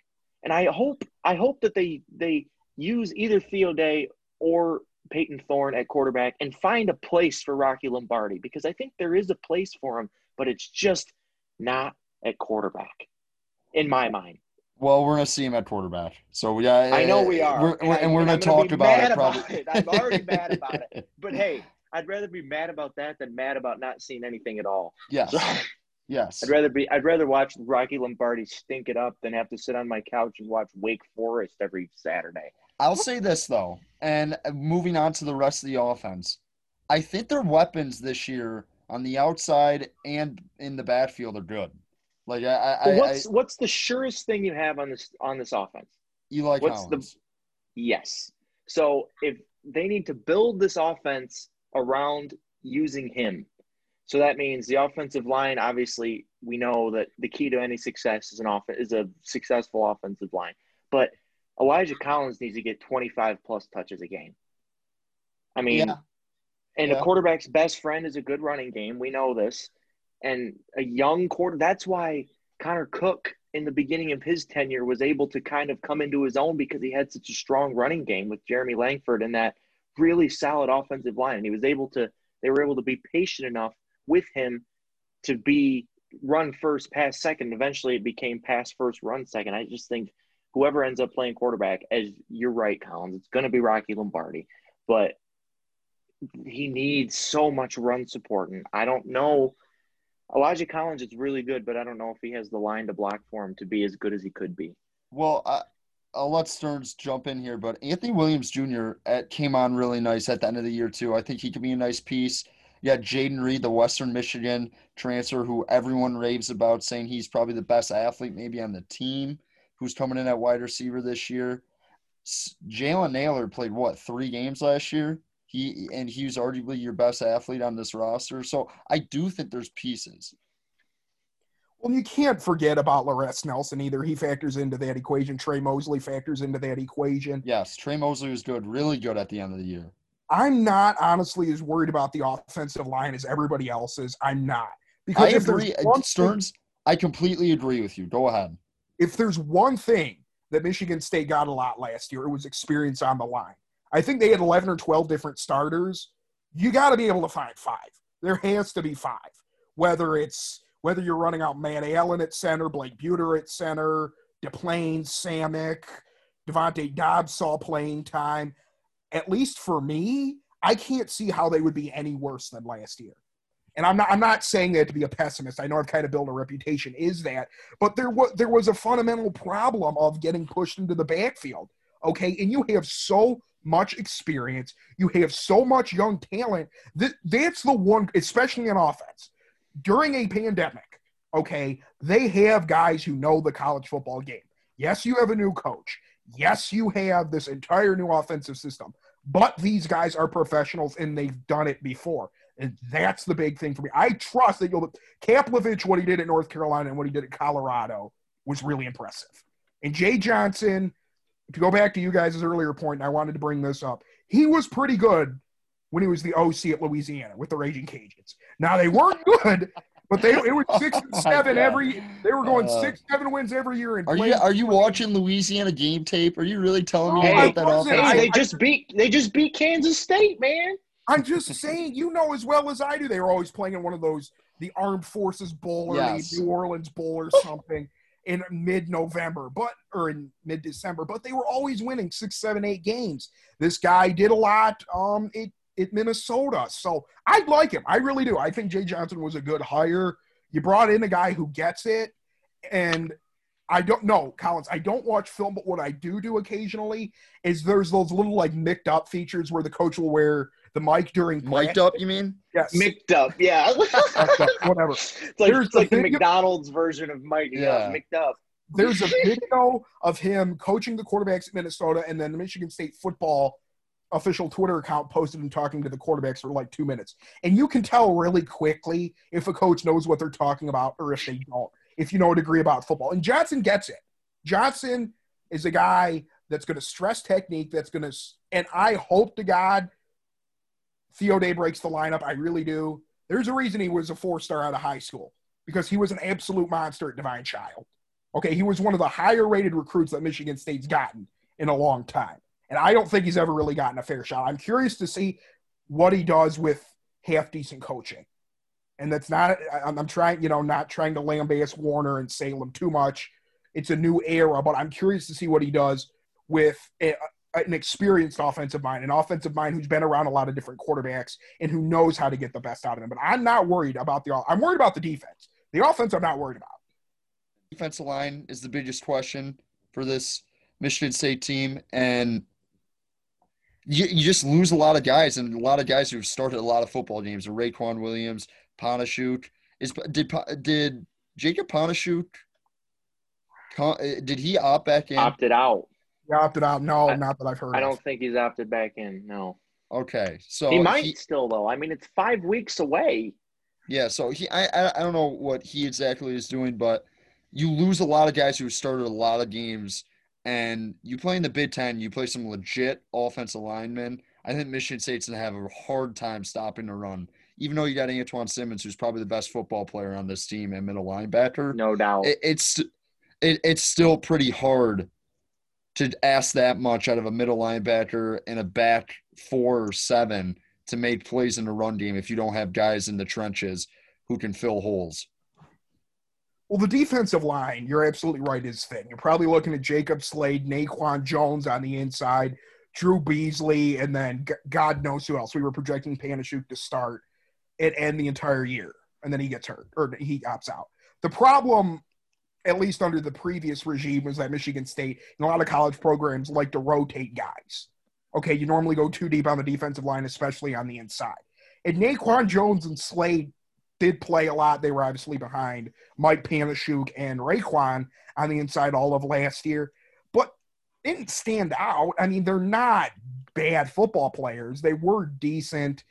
And I hope I hope that they they use either Theo Day or Payton Thorne at quarterback and find a place for Rocky Lombardi because I think there is a place for him, but it's just not at quarterback, in my mind. Well, we're gonna see him at quarterback. So yeah, I know eh, we are, We're, and we're- and we're gonna gonna talk about mad it. about Probably. it. I'm already mad about it. But hey, I'd rather be mad about that than mad about not seeing anything at all. yes, So, yes. I'd rather be I'd rather watch Rocky Lombardi stink it up than have to sit on my couch and watch Wake Forest every Saturday. I'll say this though, and uh, moving on to the rest of the offense, I think their weapons this year on the outside and in the backfield are good. Like I, I, But I, what's what's the surest thing you have on this on this offense? Eli what's the- Yes. So if they need to build this offense around using him, so that means the offensive line. Obviously, we know that the key to any success is an off is a successful offensive line. But Elijah Collins needs to get 25 plus touches a game. I mean, Yeah. and Yeah. a quarterback's best friend is a good running game. We know this. And a young quarter. That's why Connor Cook in the beginning of his tenure was able to kind of come into his own because he had such a strong running game with Jeremy Langford and that really solid offensive line. And he was able to, they were able to be patient enough with him to be run first, pass second. Eventually it became pass first, run second. I just think whoever ends up playing quarterback, as you're right, Collins, it's going to be Rocky Lombardi. But he needs so much run support. And I don't know. Elijah Collins is really good, but I don't know if he has the line to block for him to be as good as he could be. Well, I'll let Stearns jump in here, but Anthony Williams Jr. At, uh, came on really nice at the end of the year too. I think he could be a nice piece. You got Jayden Reed, the Western Michigan transfer, who everyone raves about, saying he's probably the best athlete maybe on the team, who's coming in at wide receiver this year. Jalen Nailor played what three games last year. He and he was arguably your best athlete on this roster. So I do think there's pieces. Well, you can't forget about Laress Nelson either. He factors into that equation. Tre Mosley factors into that equation. Yes, Tre Mosley was good, really good at the end of the year. I'm not honestly as worried about the offensive line as everybody else is. I'm not. I Because if there's agree. Uh, one thing- I completely agree with you. Go ahead. if there's one thing that Michigan State got a lot last year, it was experience on the line. I think they had 11 or 12 different starters. You got to be able to find five. There has to be five. Whether it's whether you're running out Matt Allen at center, Blake Bueter at center, Duplain, Samac, Devontae Dobbs saw playing time. At least for me, I can't see how they would be any worse than last year. And I'm not I'm not saying that to be a pessimist. I know I've kind of built a reputation is that, but there was there was a fundamental problem of getting pushed into the backfield. Okay, and you have so much experience, you have so much young talent. That that's the one, especially in offense. During a pandemic, okay, they have guys who know the college football game. Yes, you have a new coach. Yes, you have this entire new offensive system. But these guys are professionals and they've done it before. And that's the big thing for me. I trust that you'll Kaplowitz, what he did at North Carolina and what he did at Colorado was really impressive. And Jay Johnson, to go back to you guys' earlier point, and I wanted to bring this up, he was pretty good when he was the OC at Louisiana with the Raging Cajuns. Now they weren't good, but they it was six and Oh my seven every. They were going Uh, six, seven wins every year. And Are you are you watching Louisiana game tape? Are you really telling me No, about I that wasn't. offense? I- Hey, they just beat they just beat Kansas State, man. I'm just saying, you know as well as I do, they were always playing in one of those the Armed Forces Bowl or Yes. the New Orleans Bowl or something in mid-November, but or in mid-December. But they were always winning six, seven, eight games. This guy did a lot um at, at Minnesota, so I like him. I really do. I think Jay Johnson was a good hire. You brought in a guy who gets it, and I don't know, Collins. I don't watch film, but what I do do occasionally is there's those little like mixed up features where the coach will wear the mic during Mic'd up, you mean? Yes, Mixed up, yeah. Up, whatever. It's like, There's it's like the the McDonald's version of Mike. Yeah. Yeah, mixed up. There's a video of him coaching the quarterbacks at Minnesota, and then the Michigan State football official Twitter account posted him talking to the quarterbacks for like two minutes. And you can tell really quickly if a coach knows what they're talking about or if they don't, if you know a degree about football. And Johnson gets it. Johnson is a guy that's going to stress technique, that's going to, and I hope to God Theo Day breaks the lineup. I really do. There's a reason he was a four star out of high school because he was an absolute monster at Divine Child. Okay, he was one of the higher rated recruits that Michigan State's gotten in a long time. And I don't think he's ever really gotten a fair shot. I'm curious to see what he does with half decent coaching. And that's not, I'm, trying, you know, not trying to lambaste Warner and Salem too much. It's a new era, but I'm curious to see what he does with a, an experienced offensive mind, an offensive mind who's been around a lot of different quarterbacks and who knows how to get the best out of them. But I'm not worried about the, I'm worried about the defense. The offense, I'm not worried about. Defensive line is the biggest question for this Michigan State team, and you, you just lose a lot of guys, and a lot of guys who've started a lot of football games. Raequan Williams, Panasiuk. Is did did Jacob Panasiuk? uh, Did he opt back in? Opted out. He opted out. No, I- not that I've heard I don't think he's opted back in. No, Okay, so he might still though. I mean, it's five weeks away. Yeah, so he I I I don't know what he exactly is doing, but you lose a lot of guys who started a lot of games, and you play in the Big Ten, you play some legit offensive linemen. I think Michigan State's gonna have a hard time stopping the run, even though you got Antjuan Simmons, who's probably the best football player on this team and middle linebacker. No doubt. It, it's it, it's still pretty hard to ask that much out of a middle linebacker and a back four or seven to make plays in the run game if you don't have guys in the trenches who can fill holes. Well, the defensive line, you're absolutely right, is thin. You're probably looking at Jacob Slade, Naquan Jones on the inside, Drew Beasley, and then God knows who else. We were projecting Panasiuk to start and end the entire year, and then he gets hurt or he opts out. The problem, at least under the previous regime, was that Michigan State and a lot of college programs like to rotate guys. Okay, you normally go too deep on the defensive line, especially on the inside. And Naquan Jones and Slade did play a lot. They were obviously behind Mike Panasiuk and Raequan on the inside all of last year, but didn't stand out. I mean, they're not bad football players. They were decent.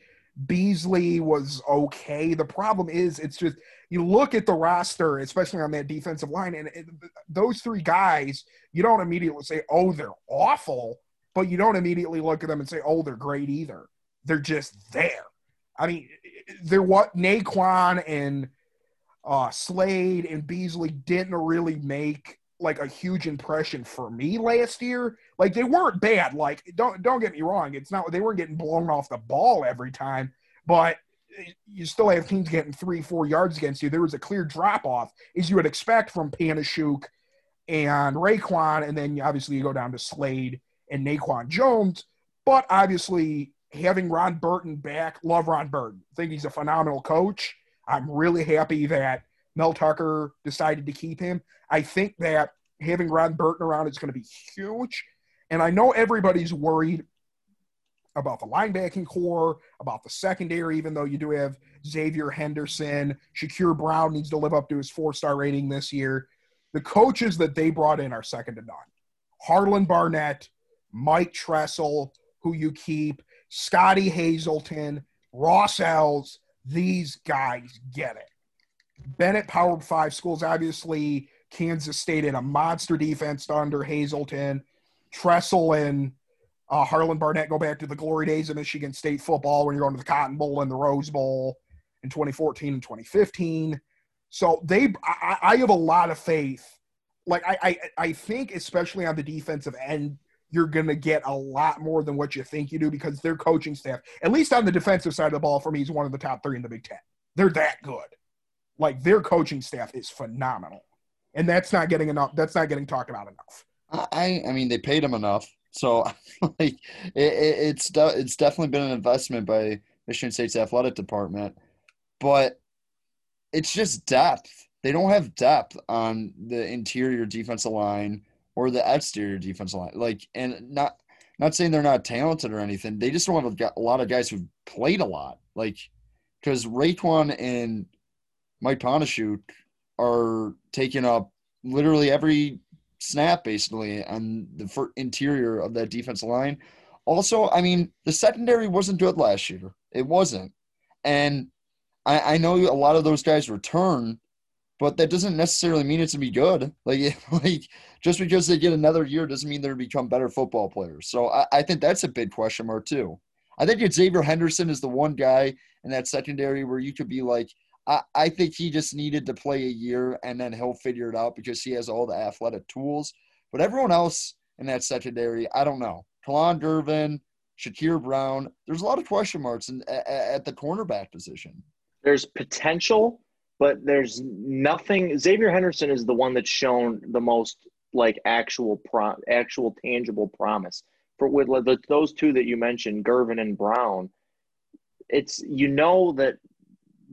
Beasley was okay. The problem is, it's just you look at the roster, especially on that defensive line, and it, those three guys, you don't immediately say, "Oh, they're awful," but you don't immediately look at them and say, "Oh, they're great" either. They're just there. I mean, they're what Naquan and uh, Slade and Beasley didn't really make like a huge impression for me last year. Like they weren't bad. Like don't don't get me wrong. It's not they weren't getting blown off the ball every time, but you still have teams getting three four yards against you. There was a clear drop off as you would expect from Panasiuk and Raequan, and then obviously you go down to Slade and Naquan Jones. But obviously having Ron Burton back, love Ron Burton. I think he's a phenomenal coach. I'm really happy that Mel Tucker decided to keep him. I think that having Ron Burton around is going to be huge. And I know everybody's worried about the linebacking core, about the secondary, even though you do have Xavier Henderson. Shakur Brown needs to live up to his four star rating this year. The coaches that they brought in are second to none. Harlon Barnett, Mike Tressel, who you keep, Scottie Hazelton, Ross Els, these guys get it. Bennett powered Five schools, obviously, Kansas State in a monster defense under Hazelton. Tressel and uh, Harlon Barnett go back to the glory days of Michigan State football when you're going to the Cotton Bowl and the Rose Bowl in 2014 and 2015. So they, I, I have a lot of faith. Like I, I, I think especially on the defensive end, you're going to get a lot more than what you think you do because their coaching staff, at least on the defensive side of the ball, for me, is one of the top three in the Big Ten. They're that good. Like their coaching staff is phenomenal, and that's not getting enough. That's not getting talked about enough. I, I mean, they paid him enough, so like it, it's it's definitely been an investment by Michigan State's athletic department, but it's just depth. They don't have depth on the interior defensive line or the exterior defensive line. Like, and not not saying they're not talented or anything. They just don't have a, lot of guys who've played a lot. Like, because Raequan and Mike Panasiuk are taking up literally every snap basically on the interior of that defensive line. Also, I mean, the secondary wasn't good last year. It wasn't. And I, I know a lot of those guys return, but that doesn't necessarily mean it's gonna be good. Like, like just because they get another year doesn't mean they're become better football players. So I, I think that's a big question mark too. I think Xavier Henderson is the one guy in that secondary where you could be like, I, I think he just needed to play a year and then he'll figure it out because he has all the athletic tools. But everyone else in that secondary, I don't know. Kalon Gervin, Shakur Brown, there's a lot of question marks in, at the cornerback position. There's potential, but there's nothing. Xavier Henderson is the one that's shown the most like actual pro, actual tangible promise for with the, those two that you mentioned, Gervin and Brown. It's you know that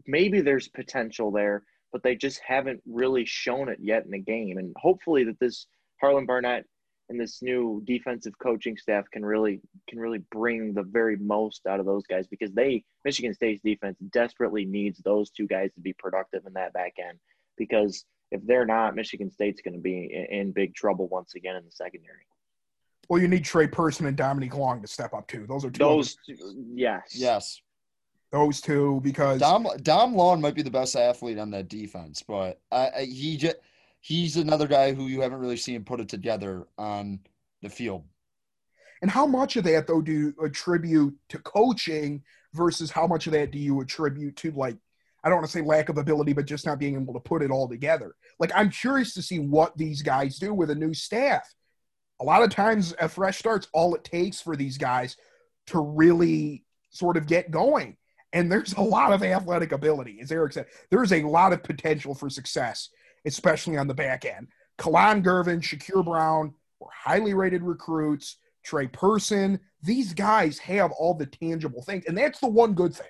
maybe there's potential there, but they just haven't really shown it yet in the game. And hopefully that this Harlon Barnett and this new defensive coaching staff can really can really bring the very most out of those guys because they Michigan State's defense desperately needs those two guys to be productive in that back end because if they're not, Michigan State's going to be in big trouble once again in the secondary. Well, you need Tre Person and Dominique Long to step up too. Those are two. Those, yes, yes, those two because Dom Dom Long might be the best athlete on that defense, but I, I, he just he's another guy who you haven't really seen put it together on the field. And how much of that though do you attribute to coaching versus how much of that do you attribute to like I don't want to say lack of ability, but just not being able to put it all together. Like I'm curious to see what these guys do with a new staff. A lot of times a fresh start's all it takes for these guys to really sort of get going. And there's a lot of athletic ability, as Eric said. There's a lot of potential for success, especially on the back end. Kalon Gervin, Shakur Brown were highly rated recruits. Tre Person, these guys have all the tangible things. And that's the one good thing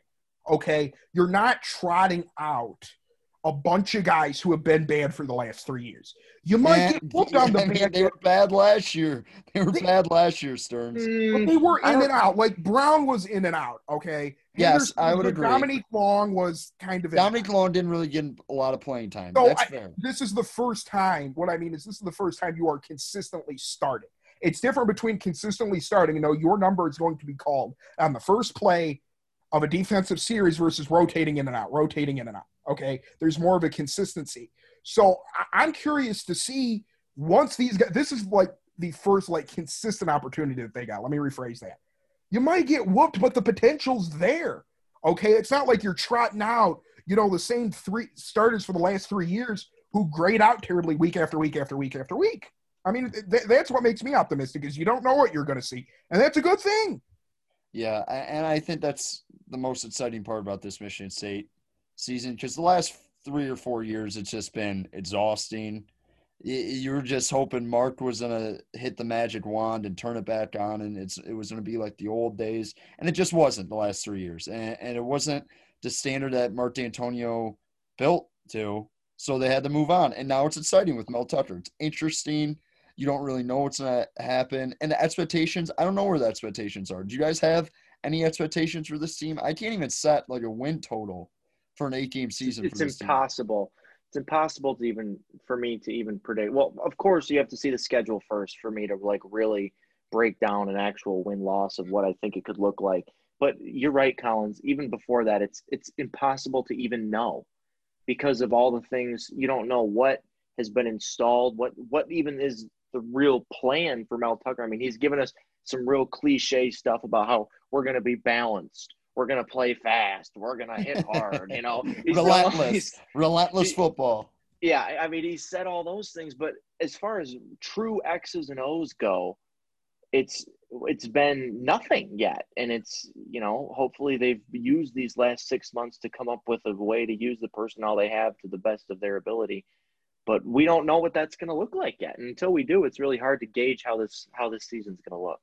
okay? You're not trotting out a bunch of guys who have been bad for the last three years. You might Man, get whooped on the I mean, They were bad last year. They were they, bad last year, Stearns. But they were mm, in and out. Like Brown was in and out. Okay. Yes, I would agree. Dominique Long was kind of Dominique Long didn't really get a lot of playing time. So That's I, fair. This is the first time. What I mean is, this is the first time you are consistently starting. It's different between consistently starting. You know, your number is going to be called on the first play of a defensive series versus rotating in and out, rotating in and out. Okay, there's more of a consistency. So I- am curious to see once these guys. This is like the first like consistent opportunity that they got. Let me rephrase that. You might get whooped, but the potential's there. Okay, it's not like you're trotting out, you know, the same three starters for the last three years who grade out terribly week after week after week after week. I mean, th- that's what makes me optimistic is you don't know what you're going to see, and that's a good thing. Yeah, and I think that's the most exciting part about this Michigan State season because the last three or four years it's just been exhausting. You were just hoping Mark was gonna hit the magic wand and turn it back on, and it's it was gonna be like the old days, and it just wasn't the last three years, and, and it wasn't the standard that Mark Dantonio built to. So they had to move on, and now it's exciting with Mel Tucker. It's interesting you don't really know what's going to happen. And the expectations, I don't know where the expectations are. Do you guys have any expectations for this team? I can't even set like a win total for an eight game season. It's impossible. Team. It's impossible to even for me to even predict. Well, of course, you have to see the schedule first for me to like really break down an actual win loss of what I think it could look like. But you're right, Collins. Even before that, it's it's impossible to even know because of all the things you don't know what has been installed, what what even is the real plan for Mel Tucker. I mean, he's given us some real cliche stuff about how we're going to be balanced, we're going to play fast, we're going to hit hard. You know, He's relentless, relentless he, football. Yeah, I mean, he said all those things, but as far as true X's and O's go, it's it's been nothing yet and it's you know hopefully they've used these last six months to come up with a way to use the personnel they have to the best of their ability but we don't know what that's going to look like yet and until we do it's really hard to gauge how this how this season's going to look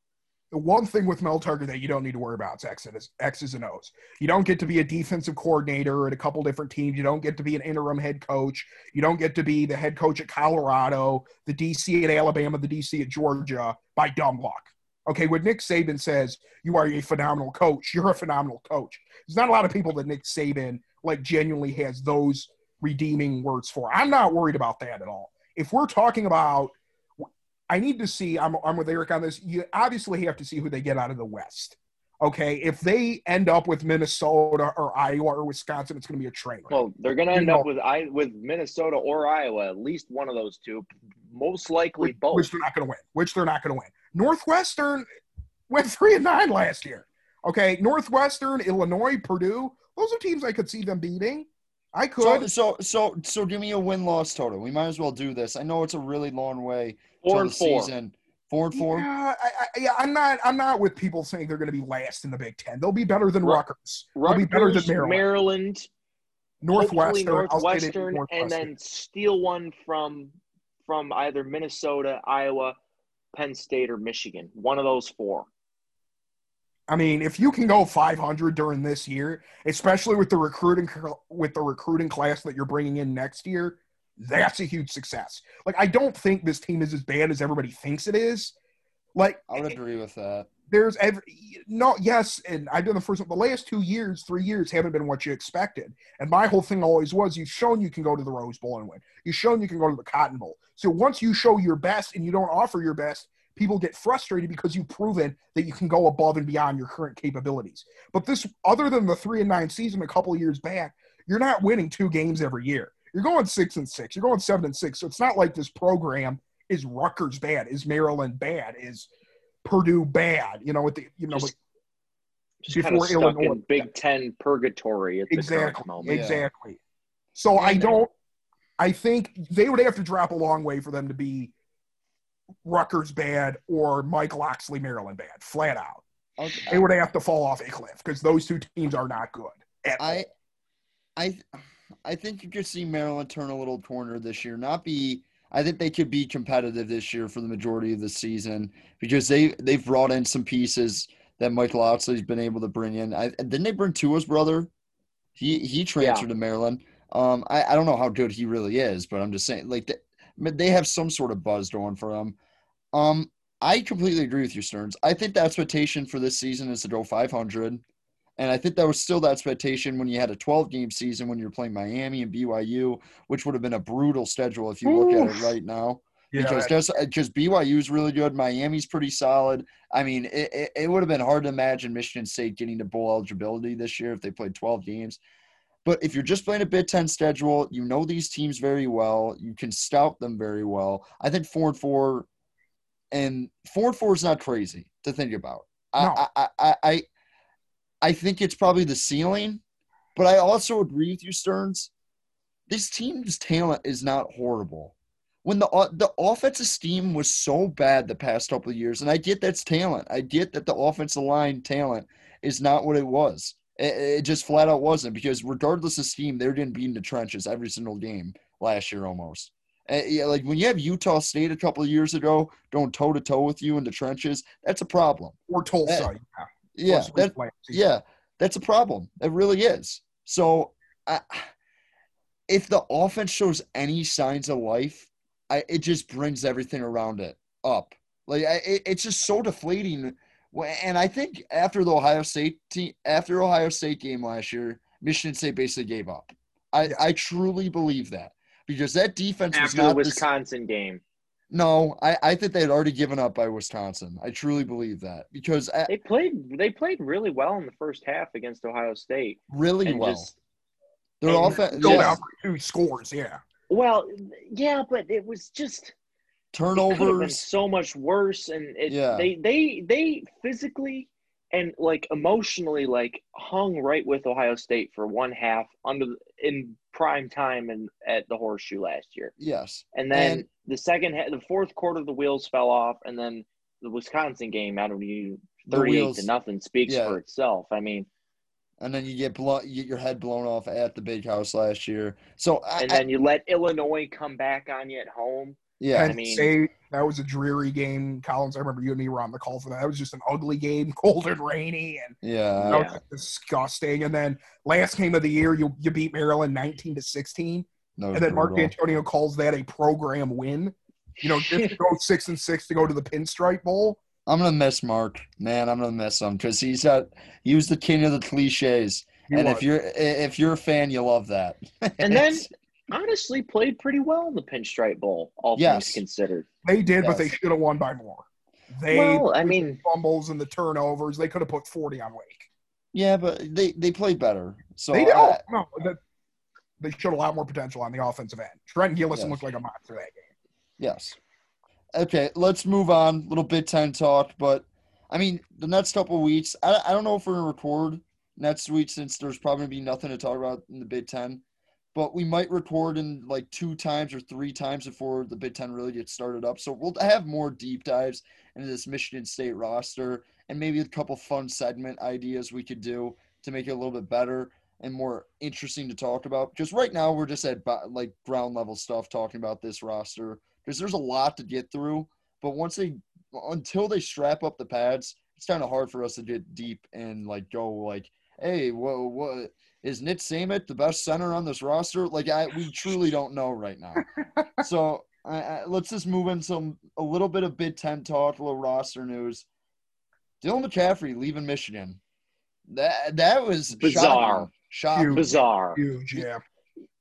the one thing with Mel Tucker that you don't need to worry about is X's, X's and O's. You don't get to be a defensive coordinator at a couple different teams. You don't get to be an interim head coach. You don't get to be the head coach at Colorado, the DC at Alabama, the DC at Georgia by dumb luck. Okay, when Nick Saban says you are a phenomenal coach, you're a phenomenal coach. There's not a lot of people that Nick Saban like genuinely has those redeeming words for. I'm not worried about that at all. If we're talking about, I need to see. I'm I'm with Eric on this. You obviously have to see who they get out of the West. Okay, if they end up with Minnesota or Iowa or Wisconsin, it's going to be a train. Well, they're going to end know, up with I with Minnesota or Iowa, at least one of those two. Most likely which, both. Which they're not going to win. Which they're not going to win. Northwestern went three and nine last year. Okay, Northwestern, Illinois, Purdue. Those are teams I could see them beating. I could. So, so, so, so, give me a win loss total. We might as well do this. I know it's a really long way four the four. season. Four and four. Yeah, I, I, yeah, I'm not. I'm not with people saying they're going to be last in the Big Ten. They'll be better than Rutgers. They'll be better than Maryland. Maryland Northwestern, Northwestern, and then steal one from from either Minnesota, Iowa, Penn State, or Michigan. One of those four. I mean, if you can go 500 during this year, especially with the recruiting with the recruiting class that you're bringing in next year, that's a huge success. Like, I don't think this team is as bad as everybody thinks it is. Like, I would agree with that. There's every no, yes, and I've done the first the last two years, three years haven't been what you expected. And my whole thing always was, you've shown you can go to the Rose Bowl and win. You've shown you can go to the Cotton Bowl. So once you show your best and you don't offer your best, people get frustrated because you've proven that you can go above and beyond your current capabilities. But this, other than the three and nine season a couple of years back, you're not winning two games every year. You're going six and six. You're going seven and six. So it's not like this program is Rutgers bad, is Maryland bad, is Purdue bad. You know, with the you know. Just, just before kind of Illinois, Big Ten purgatory at the exactly, moment. Exactly. So I don't. I think they would have to drop a long way for them to be Rutgers bad or Mike Locksley Maryland bad, flat out. Okay. They would have to fall off a cliff because those two teams are not good. I, I, I think you could see Maryland turn a little corner this year. Not be. I think they could be competitive this year for the majority of the season because they they've brought in some pieces that Mike Locksley's been able to bring in. I, didn't they bring Tua's brother? He he transferred yeah. to Maryland. Um, I, I don't know how good he really is, but I'm just saying like they have some sort of buzz going for them. Um, I completely agree with you, Stearns. I think the expectation for this season is to go 500. And I think that was still the expectation when you had a 12 game season when you're playing Miami and BYU, which would have been a brutal schedule if you look at it right now. Yeah, because just just BYU is really good. Miami's pretty solid. I mean, it, it, it would have been hard to imagine Michigan State getting to bowl eligibility this year if they played 12 games. But if you're just playing a Big Ten schedule, you know these teams very well. You can scout them very well. I think four and four, and four and four is not crazy to think about. No. I, I, I, I, I think it's probably the ceiling, but I also agree with you, Stearns. This team's talent is not horrible. When the uh, the offensive scheme was so bad the past couple of years, and I get that's talent. I get that the offensive line talent is not what it was. It, it just flat out wasn't because regardless of scheme, they were getting beat in the trenches every single game last year almost. Uh, yeah, like when you have Utah State a couple of years ago going toe to toe with you in the trenches, that's a problem. Or Tulsa, that, yeah, yeah, that, yeah, that's a problem. It really is. So, I, if the offense shows any signs of life, I, it just brings everything around it up. Like I, it, it's just so deflating and I think after the Ohio State team, after Ohio State game last year, Michigan State basically gave up. I. I truly believe that because that defense after was the Wisconsin game. No, I, I think they had already given up by Wisconsin. I truly believe that because I, They played they played really well in the first half against Ohio State. really And well. just Their and offense, Go yeah, down for two scores, yeah. well, yeah, but it was just turnovers. so much worse and it, Yeah. they they they physically and like emotionally like hung right with Ohio State for one half under the, in prime time and at the horseshoe last year. Yes, And then And- the second the fourth quarter the wheels fell off and then the Wisconsin game out of you The 38 wheels- to nothing speaks yeah. for itself. I mean, and then you get blow, you get your head blown off at the big house last year. So I, and I- then you let Illinois come back on you at home. Yeah, Penn mean- State, that was a dreary game. Collins, I remember you and me were on the call for that. That was just an ugly game, cold and rainy, and yeah, that was disgusting. And then last game of the year, you you beat Maryland nineteen to sixteen, and then Mark brutal. Antonio calls that a program win. You know, just to go six and six to go to the Pinstripe Bowl. I'm gonna miss Mark, man. I'm gonna miss him because he's got he was the king of the cliches. He and was. if you're if you're a fan, you love that. And then honestly played pretty well in the Pinstripe Bowl, all Yes. things considered. they did, but they should have won by more. They Well, I with the mean- fumbles and the turnovers, they could have put forty on Wake. yeah, but they they played better. So they did. I- no, that, they showed a lot more potential on the offensive end. Trent Gillison Yes. looked like a monster that game. Yes. Okay, let's move on. A Little Big Ten talk, but I mean, the next couple of weeks, I, I don't know if we're gonna record next week since there's probably gonna be nothing to talk about in the Big Ten, but we might record in like two times or three times before the Big Ten really gets started up. So we'll have more deep dives into this Michigan State roster and maybe a couple fun segment ideas we could do to make it a little bit better and more interesting to talk about. Because right now we're just at like ground level stuff talking about this roster because there's a lot to get through. But once they, until they strap up the pads, it's kind of hard for us to get deep and like go like, hey, what what is Nick Samac the best center on this roster? Like I, we truly don't know right now. so I, I, let's just move in some a little bit of Big Ten talk, a little roster news. Dylan McCaffrey leaving Michigan. That that was Bizarre. shocking. Shocking. Huge. Bizarre. Huge, yeah.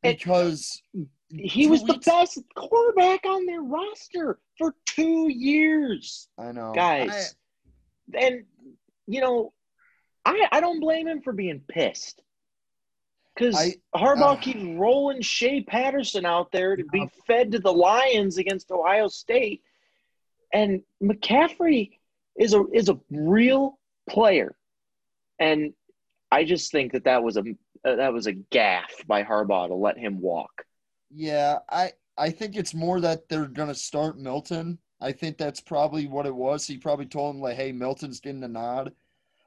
because He two was the best quarterback on their roster for two years. I know guys. And you know, I I don't blame him for being pissed. Because Harbaugh uh, keeps rolling Shea Patterson out there to be fed to the Lions against Ohio State, and McCaffrey is a is a real player, and I just think that that was a uh, that was a gaffe by Harbaugh to let him walk. Yeah, I I think it's more that they're gonna start Milton. I think that's probably what it was. He probably told him like, "Hey, Milton's getting a nod,"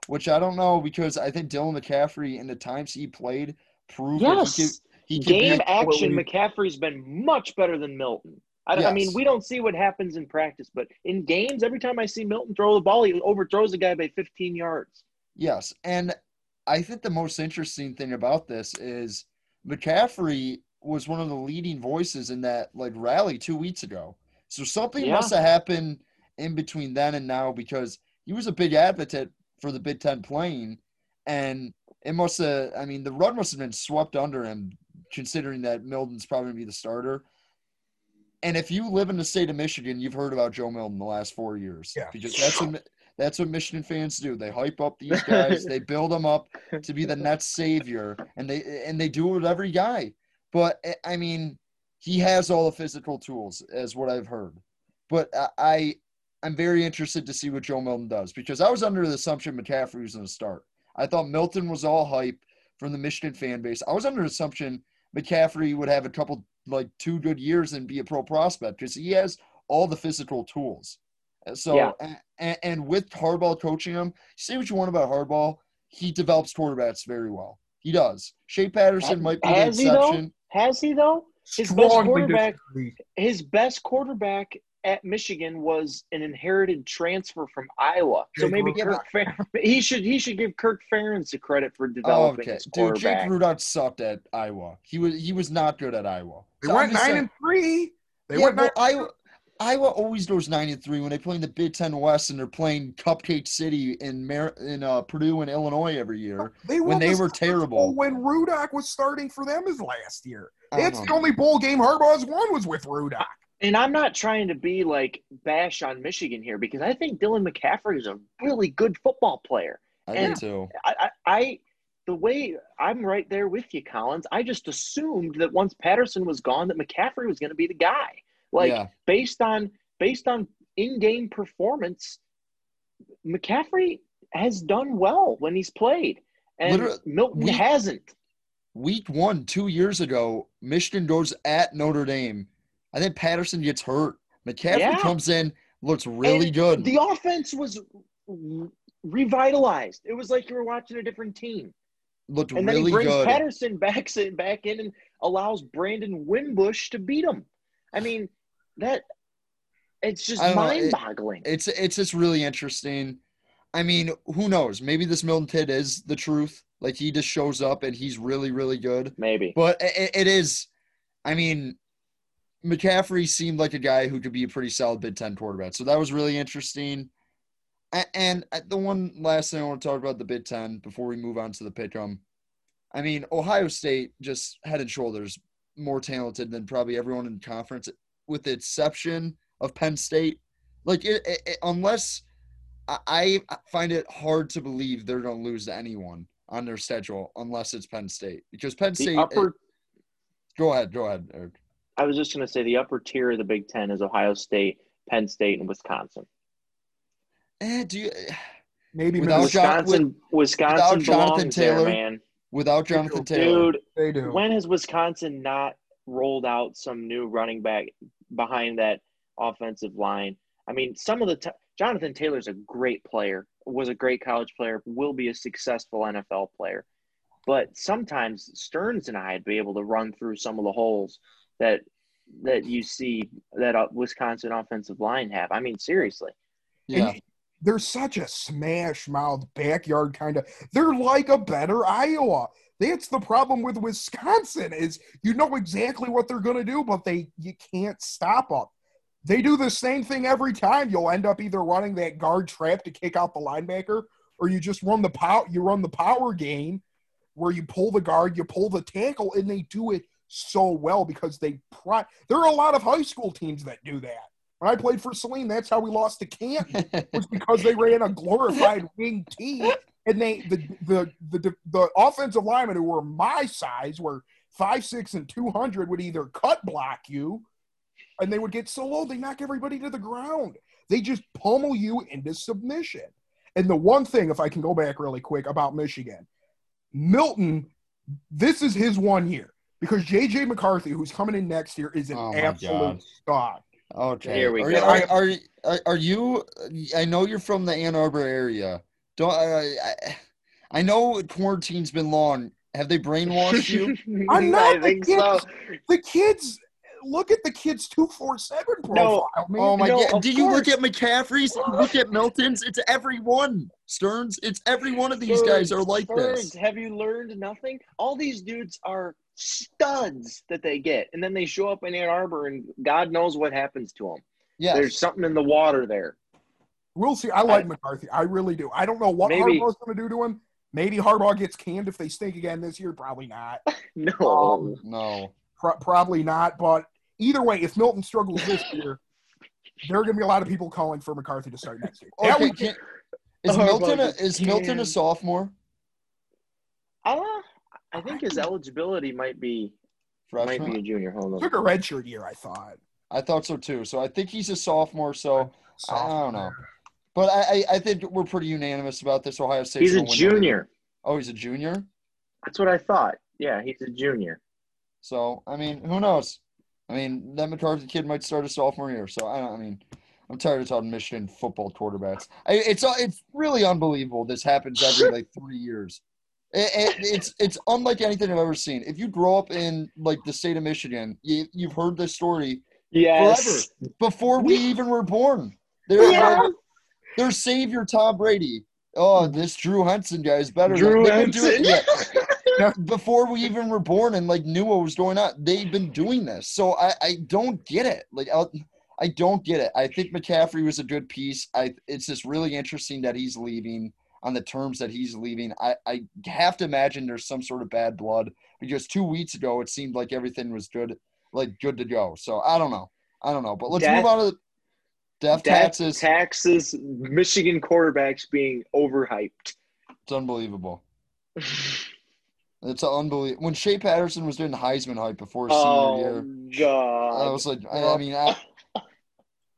which I don't know because I think Dylan McCaffrey in the times he played proved that he Yes, he game action. McCaffrey's been much better than Milton. I, I mean, we don't see what happens in practice, but in games, every time I see Milton throw the ball, he overthrows a guy by 15 yards. Yes, and I think the most interesting thing about this is McCaffrey was one of the leading voices in that like rally two weeks ago. So something Yeah. must have happened in between then and now because he was a big advocate for the Big Ten playing, and it must have. I mean, the run must have been swept under him, considering that Milton's probably gonna be the starter. And if you live in the state of Michigan, you've heard about Joe Milton the last four years Yeah. because that's what that's what Michigan fans do. They hype up these guys, they build them up to be the Nets savior, and they and they do it with every guy. But eh, I mean, he has all the physical tools, as what I've heard. But I, I I'm very interested to see what Joe Milton does because I was under the assumption McCaffrey was going to start. I thought Milton was all hype from the Michigan fan base. I was under the assumption McCaffrey would have a couple like two good years and be a pro prospect because he has all the physical tools. Uh, So Yeah. and, and with Harbaugh coaching him, say what you want about Harbaugh, he develops quarterbacks very well. He does. Shea Patterson might be the Has he, exception. Has he, though? His best quarterback- His best quarterback at Michigan was an inherited transfer from Iowa. So maybe Rudock. Kirk Fer- he should he should give Kirk Ferentz the credit for Oh, developing okay, his dude. Jake quarterback. Rudock sucked at Iowa. He was he was not good at Iowa. They So went nine saying- and three. They yeah, went nine. well, Iowa, Iowa always goes nine and three when they play in the Big Ten West and they're playing Cupcake City in Mar- in uh, Purdue and Illinois every year. They when they were terrible. When Rudock was starting for them his last year. I don't That's the only bowl game Harbaugh's won was with Rudock. And I'm not trying to be like bash on Michigan here because I think Dylan McCaffrey is a really good football player. I And- did too. I, I, I the way I'm right there with you, Collins. I just assumed that once Patterson was gone, that McCaffrey was going to be the guy. Like yeah, based on based on in-game performance, McCaffrey has done well when he's played, and Literally, Milton we- hasn't. week one, two years ago, Michigan goes at Notre Dame. I think Patterson gets hurt. McCaffrey Yeah. comes in, looks really And good. The offense was revitalized. It was like you were watching a different team. looked And then he brings good. Patterson back in, back in and allows Brandon Wimbush to beat him. I mean, that it's just don't it- mind-boggling. It's it's just really interesting. I mean, who knows? Maybe this Milton kid is the truth. Like he just shows up and he's really really good. Maybe. But it, it is. I mean, McCaffrey seemed like a guy who could be a pretty solid Big Ten quarterback. So that was really interesting. And uh, the one last thing I want to talk about the Big Ten before we move on to the pick'em. I mean, Ohio State just head and shoulders more talented than probably everyone in the conference, with the exception of Penn State. Like, it, it, it- unless I, find it hard to believe they're going to lose to anyone on their schedule unless it's Penn State because Penn The State. upper go ahead, go ahead, Eric. I was just going to say the upper tier of the Big 10 is Ohio State, Penn State and Wisconsin. Eh, do you Maybe Without Minnesota. John- Wisconsin Wisconsin without Jonathan Taylor, there, man. without Jonathan Taylor? Dude, they do. when has Wisconsin not rolled out some new running back behind that offensive line? I mean, some of the t- Jonathan Taylor's a great player, was a great college player, will be a successful NFL player. But sometimes Stearns and I'd be able to run through some of the holes that that you see that uh, Wisconsin offensive line have. I mean, seriously. Yeah, And they're such a smash mouth backyard kind of. They're like a better Iowa. That's the problem with Wisconsin is you know exactly what they're going to do, but they you can't stop them. They do the same thing every time. You'll end up either running that guard trap to kick out the linebacker, or you just run the power. You run the power game where you pull the guard, you pull the tackle, and they do it so well because they. Pri- there are a lot of high school teams that do that. When I played for Saline, that's how we lost to Canton was because they ran a glorified wing T, and they the the the the offensive linemen who were my size were five six and two hundred would either cut block you, and they would get so low they knock everybody to the ground. They just pummel you into submission. And the one thing, if I can go back really quick about Michigan, Milton, this is his one year because JJ McCarthy, who's coming in next year, is an Oh absolute God. stud. okay. Here we are, go. Are, are, are, are you? I know you're from the Ann Arbor area. Don't I? I, I know quarantine's been long. Have they brainwashed you? I'm not I the think kid. so. the kids look at the kids 247 profile No. man. Oh my No, god! of Did you look at McCaffrey's? Look at Milton's? It's every one. Stearns. It's every one of these guys are like Birds, this. Have you learned nothing? All these dudes are studs that they get, and then they show up in Ann Arbor, and God knows what happens to them. Yeah, There's something in the water there. we'll see. I like McCarthy. I really do. I don't know what Maybe- Harbaugh's going to do to him. Maybe Harbaugh gets canned if they stink again this year. Probably not. No, Um, no. Pro- probably not. But either way, if Milton struggles this year, there are going to be a lot of people calling for McCarthy to start next year. That Okay, would- can, is Milton a, is Milton a sophomore? uh, I think his eligibility might be might be a junior. Hold on. took a redshirt year, I thought. I thought so too. So I think he's a sophomore. So I don't know. But I, I, I think we're pretty unanimous about this. Ohio State. He's a junior. Oh, he's a junior. That's what I thought. Yeah, he's a junior. So I mean, who knows? I mean, that McCarthy kid might start a sophomore year. So I don't. I mean, I'm tired of talking Michigan football quarterbacks. I, it's it's really unbelievable. This happens every like three years. It, it, it's it's unlike anything I've ever seen. If you grow up in like the state of Michigan, you, you've heard this story Yes. before we even were born. They're, Yeah. their savior, Tom Brady. Oh, mm. this Drew Henson guy is better. Drew than, they've been doing- yeah. Before we even were born and like knew what was going on, they've been doing this. So I, I don't get it. Like I, I don't get it. I think McCaffrey was a good piece. I it's just really interesting that he's leaving on the terms that he's leaving. I, I have to imagine there's some sort of bad blood because two weeks ago it seemed like everything was good, like good to go. So I don't know. I don't know, but let's Death- move on to the death Death taxes. taxes, Michigan quarterbacks being overhyped. it's unbelievable. It's unbelievable. When Shea Patterson was doing the Heisman hype before his oh senior year, God! I was like, I, I mean, I,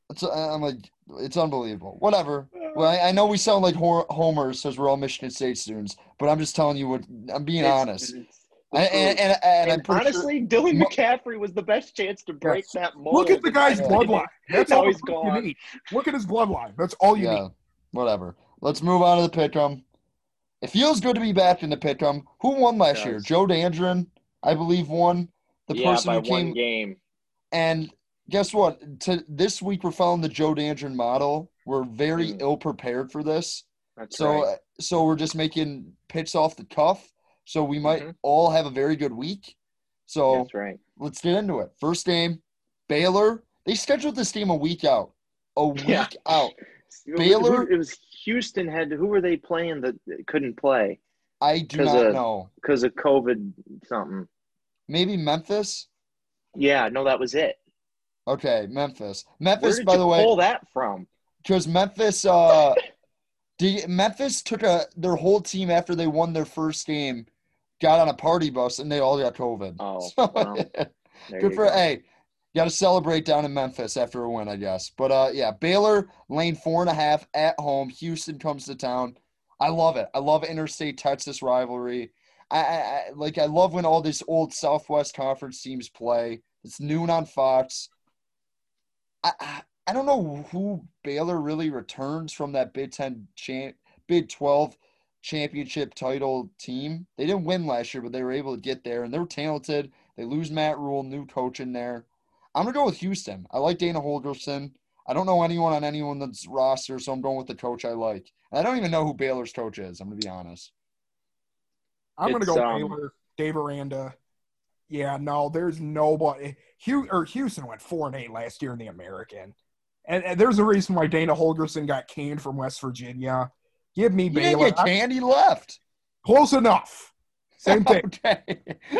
it's, I'm like, it's unbelievable. Whatever. Well, I, I know we sound like hor- homers because we're all Michigan State students, but I'm just telling you what I'm being It's- honest. it's I, and, truth. and, and, I'm And pretty sure- honestly, Dylan McCaffrey was the best chance to break that mold. Look at the guy's bloodline. That's all the he's proof you gone. need. Look at his bloodline. That's all you yeah, need. whatever. Let's move on to the pick'em. It feels good to be back in the pick'em. Who won last Does. year? Joe Dandrin, I believe, won. The yeah, person by who one came game. and guess what? To this week we're following the Joe Dandrin model. We're very Mm. ill prepared for this. That's So right. so we're just making picks off the cuff. So we might Mhm. all have a very good week. So That's right. let's get into it. First game, Baylor. They scheduled this game a week out. A week Yeah. out. Baylor- It was Houston had. Who were they playing that couldn't play I do not of- know. because of COVID something? Maybe Memphis. Yeah, no, that was it. Okay, Memphis. Memphis, by the way, pull that from? Because Memphis, uh, did, Memphis took a their whole team after they won their first game, got on a party bus, and they all got COVID. Oh, So, good for go. hey, got to celebrate down in Memphis after a win, I guess. But uh, yeah, Baylor lane four and a half at home. Houston comes to town. I love it. I love interstate Texas rivalry. I, I, I like. I love when all these old Southwest Conference teams play. It's noon on Fox. I, I I don't know who Baylor really returns from that Big Ten champ, Big Twelve championship title team. They didn't win last year, but they were able to get there, and they're talented. They lose Matt Rhule, new coach in there. I'm gonna go with Houston. I like Dana Holgorsen. I don't know anyone on anyone that's roster, so I'm going with the coach I like. And I don't even know who Baylor's coach is. I'm gonna be honest. I'm going to go um, Baylor, Dave Aranda. Yeah, no, there's nobody. Hugh or Houston went four and eight last year in the American, and, and there's a reason why Dana Holgorsen got canned from West Virginia. Give me He didn't Baylor. get canned. He left. Close enough. Same thing. Okay.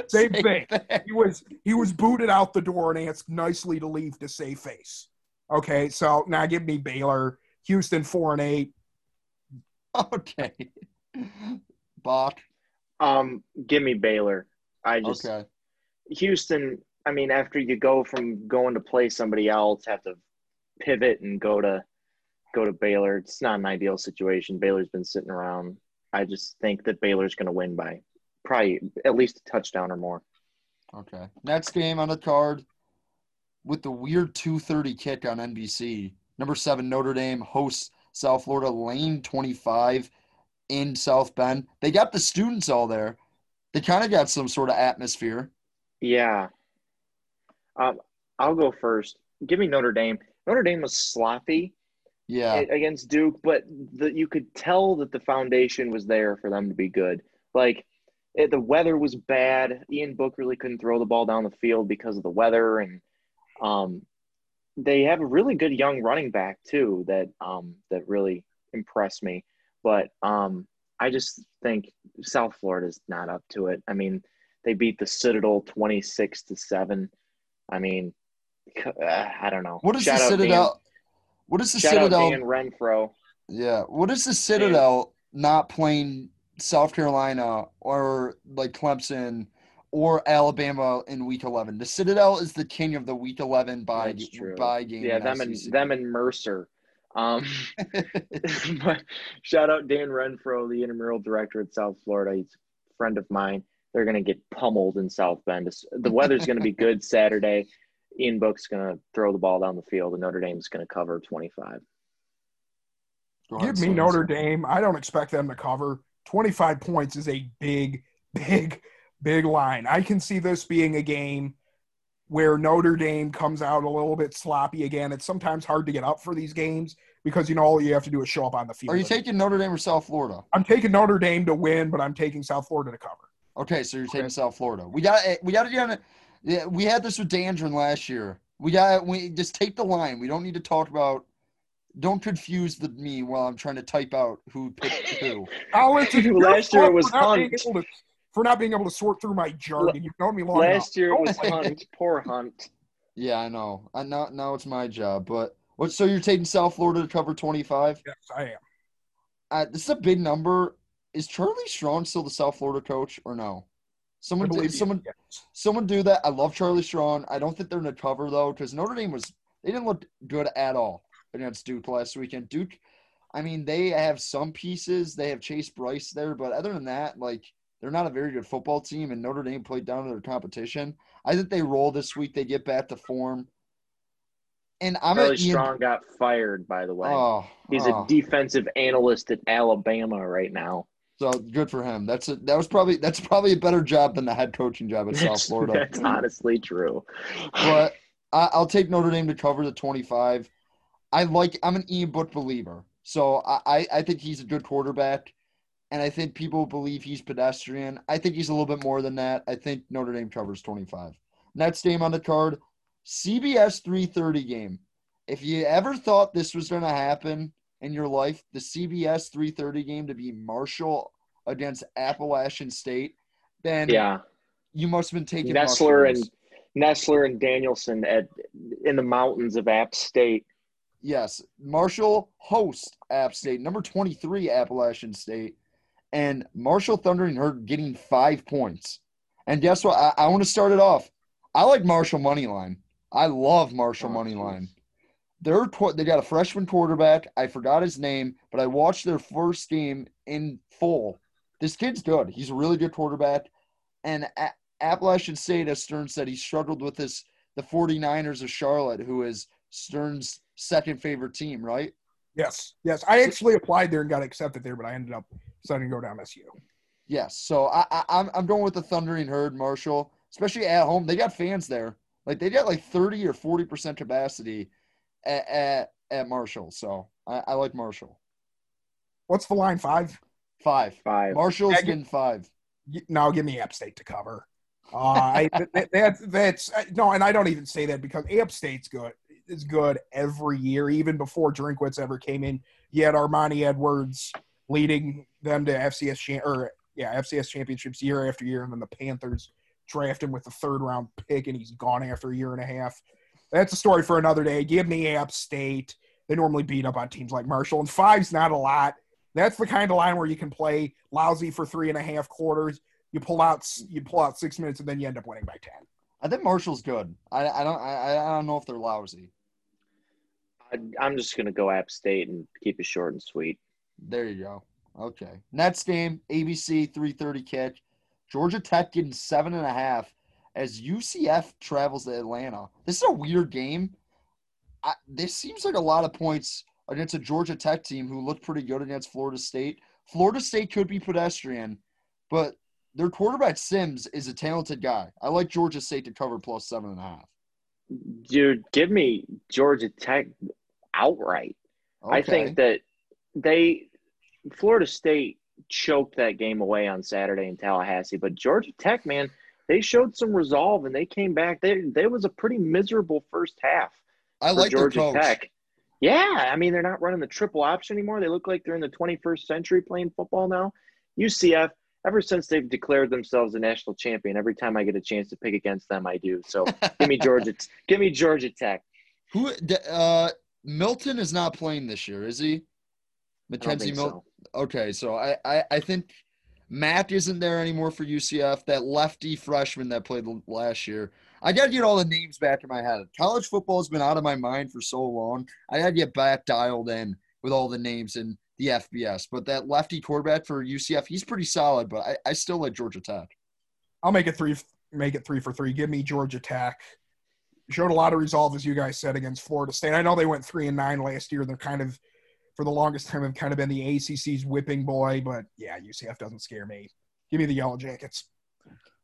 Same thing. He was he was booted out the door and asked nicely to leave to save face. Okay, so now give me Baylor, Houston four and eight. Okay. Bach. Um, give me Baylor. I just Okay. Houston. I mean, after you go from going to play somebody else, have to pivot and go to go to Baylor. It's not an ideal situation. Baylor's been sitting around. I just think that Baylor's going to win by probably at least a touchdown or more. Okay. Next game on the card with the weird 2:30 kick on NBC. Number 7 Notre Dame hosts South Florida lane 25 in South Bend. They got the students all there. They kind of got some sort of atmosphere. Yeah. Um, I'll go first. Give me Notre Dame. Notre Dame was sloppy Yeah. against Duke, but the, you could tell that the foundation was there for them to be good. Like it, the weather was bad. Ian Book really couldn't throw the ball down the field because of the weather, and um, they have a really good young running back too that um, that really impressed me. But um, I just think South Florida's not up to it. I mean, they beat the Citadel twenty six to seven. I mean, I don't know. What is Shout the out Dan- Citadel? What is the Shout Citadel? out Dan Renfro. Yeah. What is the Citadel not playing South Carolina or like Clemson or Alabama in week 11? The Citadel is the king of the week 11 by by game. Yeah, them and SEC. them and Mercer. Um, shout out Dan Renfro, the intramural director at South Florida. He's a friend of mine. They're gonna get pummeled in South Bend. The weather's gonna be good Saturday. Ian Book's gonna throw the ball down the field, and Notre Dame's gonna cover twenty five. Go ahead, Give me Slims. Notre Dame. I don't expect them to cover. 25 points is a big, big, big line. I can see this being a game where Notre Dame comes out a little bit sloppy again. It's sometimes hard to get up for these games because, you know, all you have to do is show up on the field. Are you taking Notre Dame or South Florida? I'm taking Notre Dame to win, but I'm taking South Florida to cover. Okay, so you're taking Okay. South Florida. We got eh, we got to get on it. Yeah, we had this with Dandrin last year. We got we just take the line. We don't need to talk about. Don't confuse the me while I'm trying to type out who picked who. Collins, it's your Last year it fault was for not Hunt. to- For not being able to sort through my jargon. You've known me long Last enough. year it was blame. Hunt. Poor Hunt. Yeah, I know. I know now it's my job, but what? So you're taking South Florida to cover 25? Yes, I am. Uh, this is a big number. Is Charlie Strong still the South Florida coach or no? Someone, believe someone, someone do that. I love Charlie Strong. I don't think they're in the cover though, because Notre Dame was they didn't look good at all against Duke last weekend. Duke, I mean, they have some pieces. They have Chase Brice there, but other than that, like they're not a very good football team. And Notre Dame played down to their competition. I think they roll this week. They get back to form. And I'm Charlie Ian- Strong got fired, by the way. Oh, He's oh. a defensive analyst at Alabama right now. So good for him. That's a, that was probably that's probably a better job than the head coaching job at South Florida. that's honestly true. but I, I'll take Notre Dame to cover the 25. I like. I'm an Ian Book believer, so I, I I think he's a good quarterback, and I think people believe he's pedestrian. I think he's a little bit more than that. I think Notre Dame covers 25. Next game on the card, CBS 3:30 game. If you ever thought this was going to happen in your life, the CBS 3:30 game to be Marshall against Appalachian State, then yeah, you must have been taking Nestler mushrooms. and Nessler and Danielson at in the mountains of App State. Yes, Marshall host App State, number 23 Appalachian State, and Marshall Thundering Herd getting five points. And guess what? I, I want to start it off. I like Marshall money line. I love Marshall Oh, money line. They're they got a freshman quarterback. I forgot his name, but I watched their first game in full. This kid's good. He's a really good quarterback. And A- Appalachian State, as Stern said, he struggled with this the 49ers of Charlotte, who is Stern's second favorite team, right? Yes, yes. I actually applied there and got accepted there, but I ended up deciding to go to MSU. Yes. So I, I I'm I'm going with the Thundering Herd, Marshall, especially at home. They got fans there. Like they got like 30 or 40 percent capacity at, at at Marshall. So I, I like Marshall. What's the line? Five? Five. Five. Marshall's Yeah, getting five. Now give me App State to cover. Uh, I, that, that, that's no, and I don't even say that because App State's good. Is good every year, even before Drinkwitz ever came in. You had Armani Edwards leading them to FCS cha- or yeah FCS championships year after year, and then the Panthers draft him with the third round pick, and he's gone after a year and a half. That's a story for another day. Give me App State. They normally beat up on teams like Marshall, and five's not a lot. That's the kind of line where you can play lousy for three and a half quarters. You pull out you pull out six minutes, and then you end up winning by ten. I think Marshall's good. I, I don't I, I don't know if they're lousy. I, I'm just gonna go App State and keep it short and sweet. There you go. Okay. Next game, ABC 330 kick. Georgia Tech getting seven and a half as UCF travels to Atlanta. This is a weird game. I, this seems like a lot of points against a Georgia Tech team who looked pretty good against Florida State. Florida State could be pedestrian, but their quarterback Sims is a talented guy. I like Georgia State to cover plus seven and a half. Dude, give me Georgia Tech outright. I think that they Florida State choked that game away on Saturday in Tallahassee, but Georgia Tech, man, they showed some resolve and they came back. They they was a pretty miserable first half I for like Georgia. Tech. Yeah, I mean they're not running the triple option anymore. They look like they're in the 21st century playing football now. UCF, ever since they've declared themselves a national champion, every time I get a chance to pick against them, I do. So give me Georgia, give me Georgia Tech. Who? Uh, Milton is not playing this year, is he? McKenzie Milton. so. Okay, so I, I, I think Matt isn't there anymore for UCF. That lefty freshman that played last year. I got to get all the names back in my head. College football has been out of my mind for so long. I got to get back dialed in with all the names in the FBS. But that lefty quarterback for UCF, he's pretty solid. But I, I still like Georgia Tech. I'll make it three. Make it three for three. Give me Georgia Tech. Showed a lot of resolve, as you guys said, against Florida State. I know they went three and nine last year. They're kind of, for the longest time, have kind of been the ACC's whipping boy. But yeah, UCF doesn't scare me. Give me the Yellow Jackets.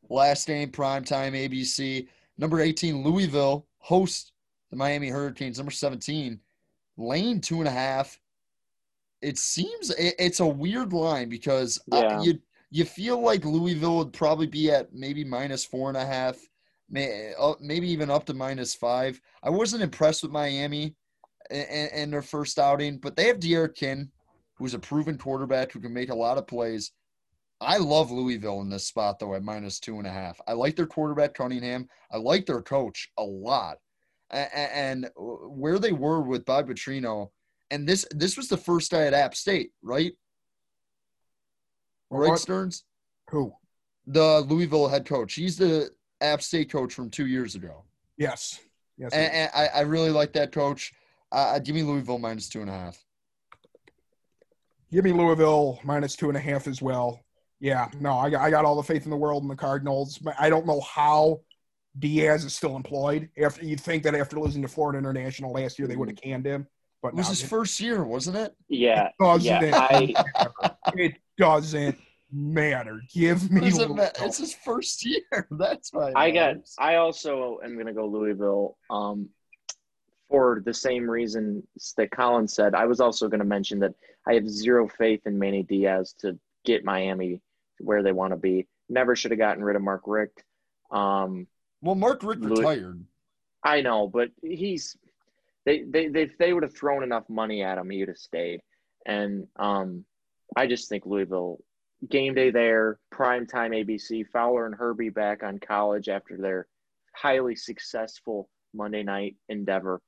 Last game, primetime ABC. Number 18, Louisville host the Miami Hurricanes. Number 17, Lane, two and a half. It seems it, it's a weird line because uh, Yeah. you you feel like Louisville would probably be at maybe minus four and a half, may, uh, maybe even up to minus five. I wasn't impressed with Miami in, in their first outing, but they have D'Eriq King, who's a proven quarterback who can make a lot of plays. I love Louisville in this spot though at minus two and a half. I like their quarterback Cunningham. I like their coach a lot. and, where they were with Bob Petrino, and this this was the first guy at App State, right? Right? Stearns, Who? the Louisville head coach. He's the App State coach from two years ago, Yes. Yes. and, and I, I really like that coach. Uh, give me Louisville minus two and a half. Give me Louisville minus two and a half as well. Yeah, no, I got, I got all the faith in the world in the Cardinals. But I don't know how Diaz is still employed. After you'd think that after losing to Florida International last year, they would have canned him. But It was no, his it first year, wasn't it? Yeah, doesn't yeah. I it doesn't matter. Give me Doesn't Louisville. ma- It's his first year. That's why. I got. I also am going to go Louisville. Um, for the same reason that Colin said, I was also going to mention that I have zero faith in Manny Diaz to get Miami where they want to be. Never should have gotten rid of Mark Richt. Um, Well, Mark Richt Louis- retired. I know, but he's they they they if they would have thrown enough money at him, he would have stayed. And um, I just think Louisville game day there, prime time ABC, Fowler and Herbie back on college after their highly successful Monday night endeavor.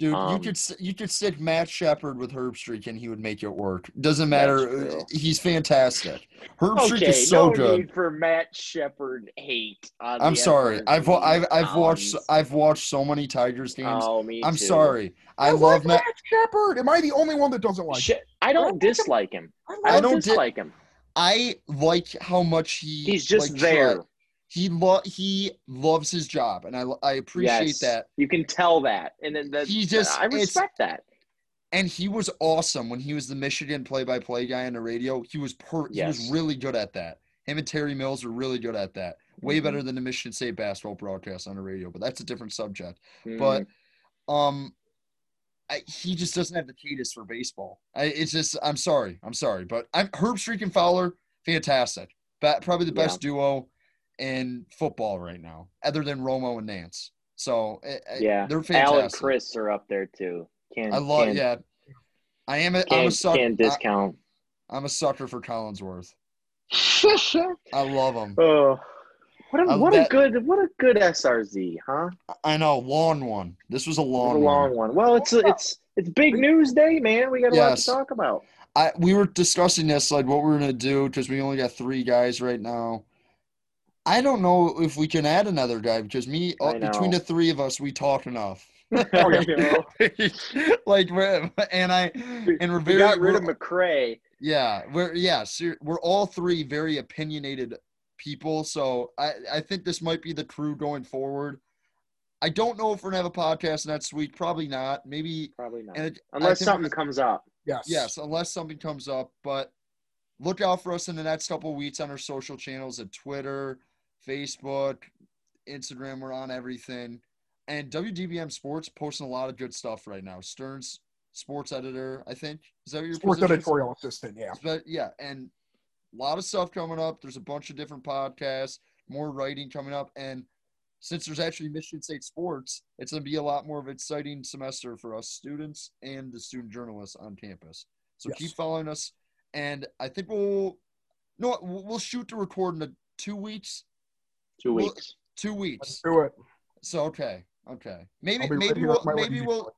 Dude, you Um, could you could stick Matt Shepard with Herbstreit and he would make it work. Doesn't matter. He's fantastic. Herbstreit Okay, is so no good. need for Matt Shepard hate. On I'm sorry. Edwards I've wa- I've I've watched I've watched so many Tigers games. Oh, me I'm too. sorry. I, I, love love Matt. Matt Shepard. Am I the only one that doesn't like? Sh- I don't dislike him. I I I don't, don't di- dislike him. I like how much he He's just like, there. tried. He lo- he loves his job, and I I appreciate yes. that. You can tell that, and then that, He just- I respect that. And he was awesome when he was the Michigan play-by-play guy on the radio. He was per- he was really good at that. Him and Terry Mills were really good at that. Way Mhm. better than the Michigan State basketball broadcast on the radio, but that's a different subject. Mm. But um, I, he just doesn't have the cadence for baseball. I, it's just I'm sorry, I'm sorry, but I'm Herbstreit and Fowler, fantastic. Ba- probably the best duo in football right now, other than Romo and Nance. So eh, eh, yeah, they're Al and. Chris are up there too. Can't I love can't, yeah. I am a, I'm a sucker. can't discount. I, am a sucker for Collinsworth. I love him. oh, what a I- what that- a good what a good SRZ, huh? I know, long one. This was a What a long, long one. one. Well, it's it's it's big news day, man. We got a lot to talk about. I we were discussing this like what we're gonna do because we only got three guys right now. I don't know if we can add another guy because me uh, between the three of us we talk enough. Oh, yeah. Like we're, and I and we're we very got rid of we're- McCray. yeah we're yeah ser- we're all three very opinionated people so I I think this might be the crew going forward. I don't know if we're gonna have a podcast next week. Probably not. Maybe Probably not. and it, Unless something comes up. Yes. Yes, unless something comes up. But look out for us in the next couple of weeks on our social channels at Twitter, Facebook, Instagram. We're on everything. And WDBM Sports posting a lot of good stuff right now. Stern's sports editor, I think. Is that your Sports position? editorial assistant. Yeah. But yeah, and a lot of stuff coming up. There's a bunch of different podcasts, more writing coming up, and since there's actually Michigan State sports, it's going to be a lot more of an exciting semester for us students and the student journalists on campus. So Yes. keep following us, and I think we'll no, we'll we'll shoot to record in a, two weeks. Two Well, weeks. Two Let's weeks. do it. So okay, okay. Maybe I'll maybe we'll maybe we'll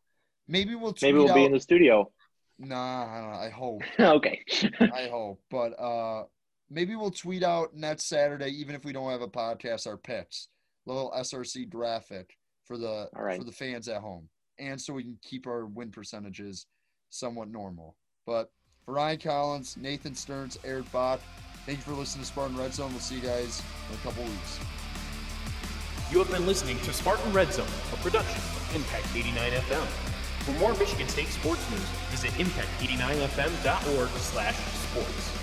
maybe we'll Maybe we'll out. be in the studio. Nah, I, don't know, I hope. okay. I hope. But uh maybe we'll tweet out next Saturday, even if we don't have a podcast, our picks. Little SRZ graphic for the All right. for the fans at home. And so we can keep our win percentages somewhat normal. But for Ryan Collins, Nathan Stearns, Eric Bach, thank you for listening to Spartan Red Zone. We'll see you guys in a couple weeks. You have been listening to Spartan Red Zone, a production of Impact 89 FM. For more Michigan State sports news, visit impact89fm.org slash sports.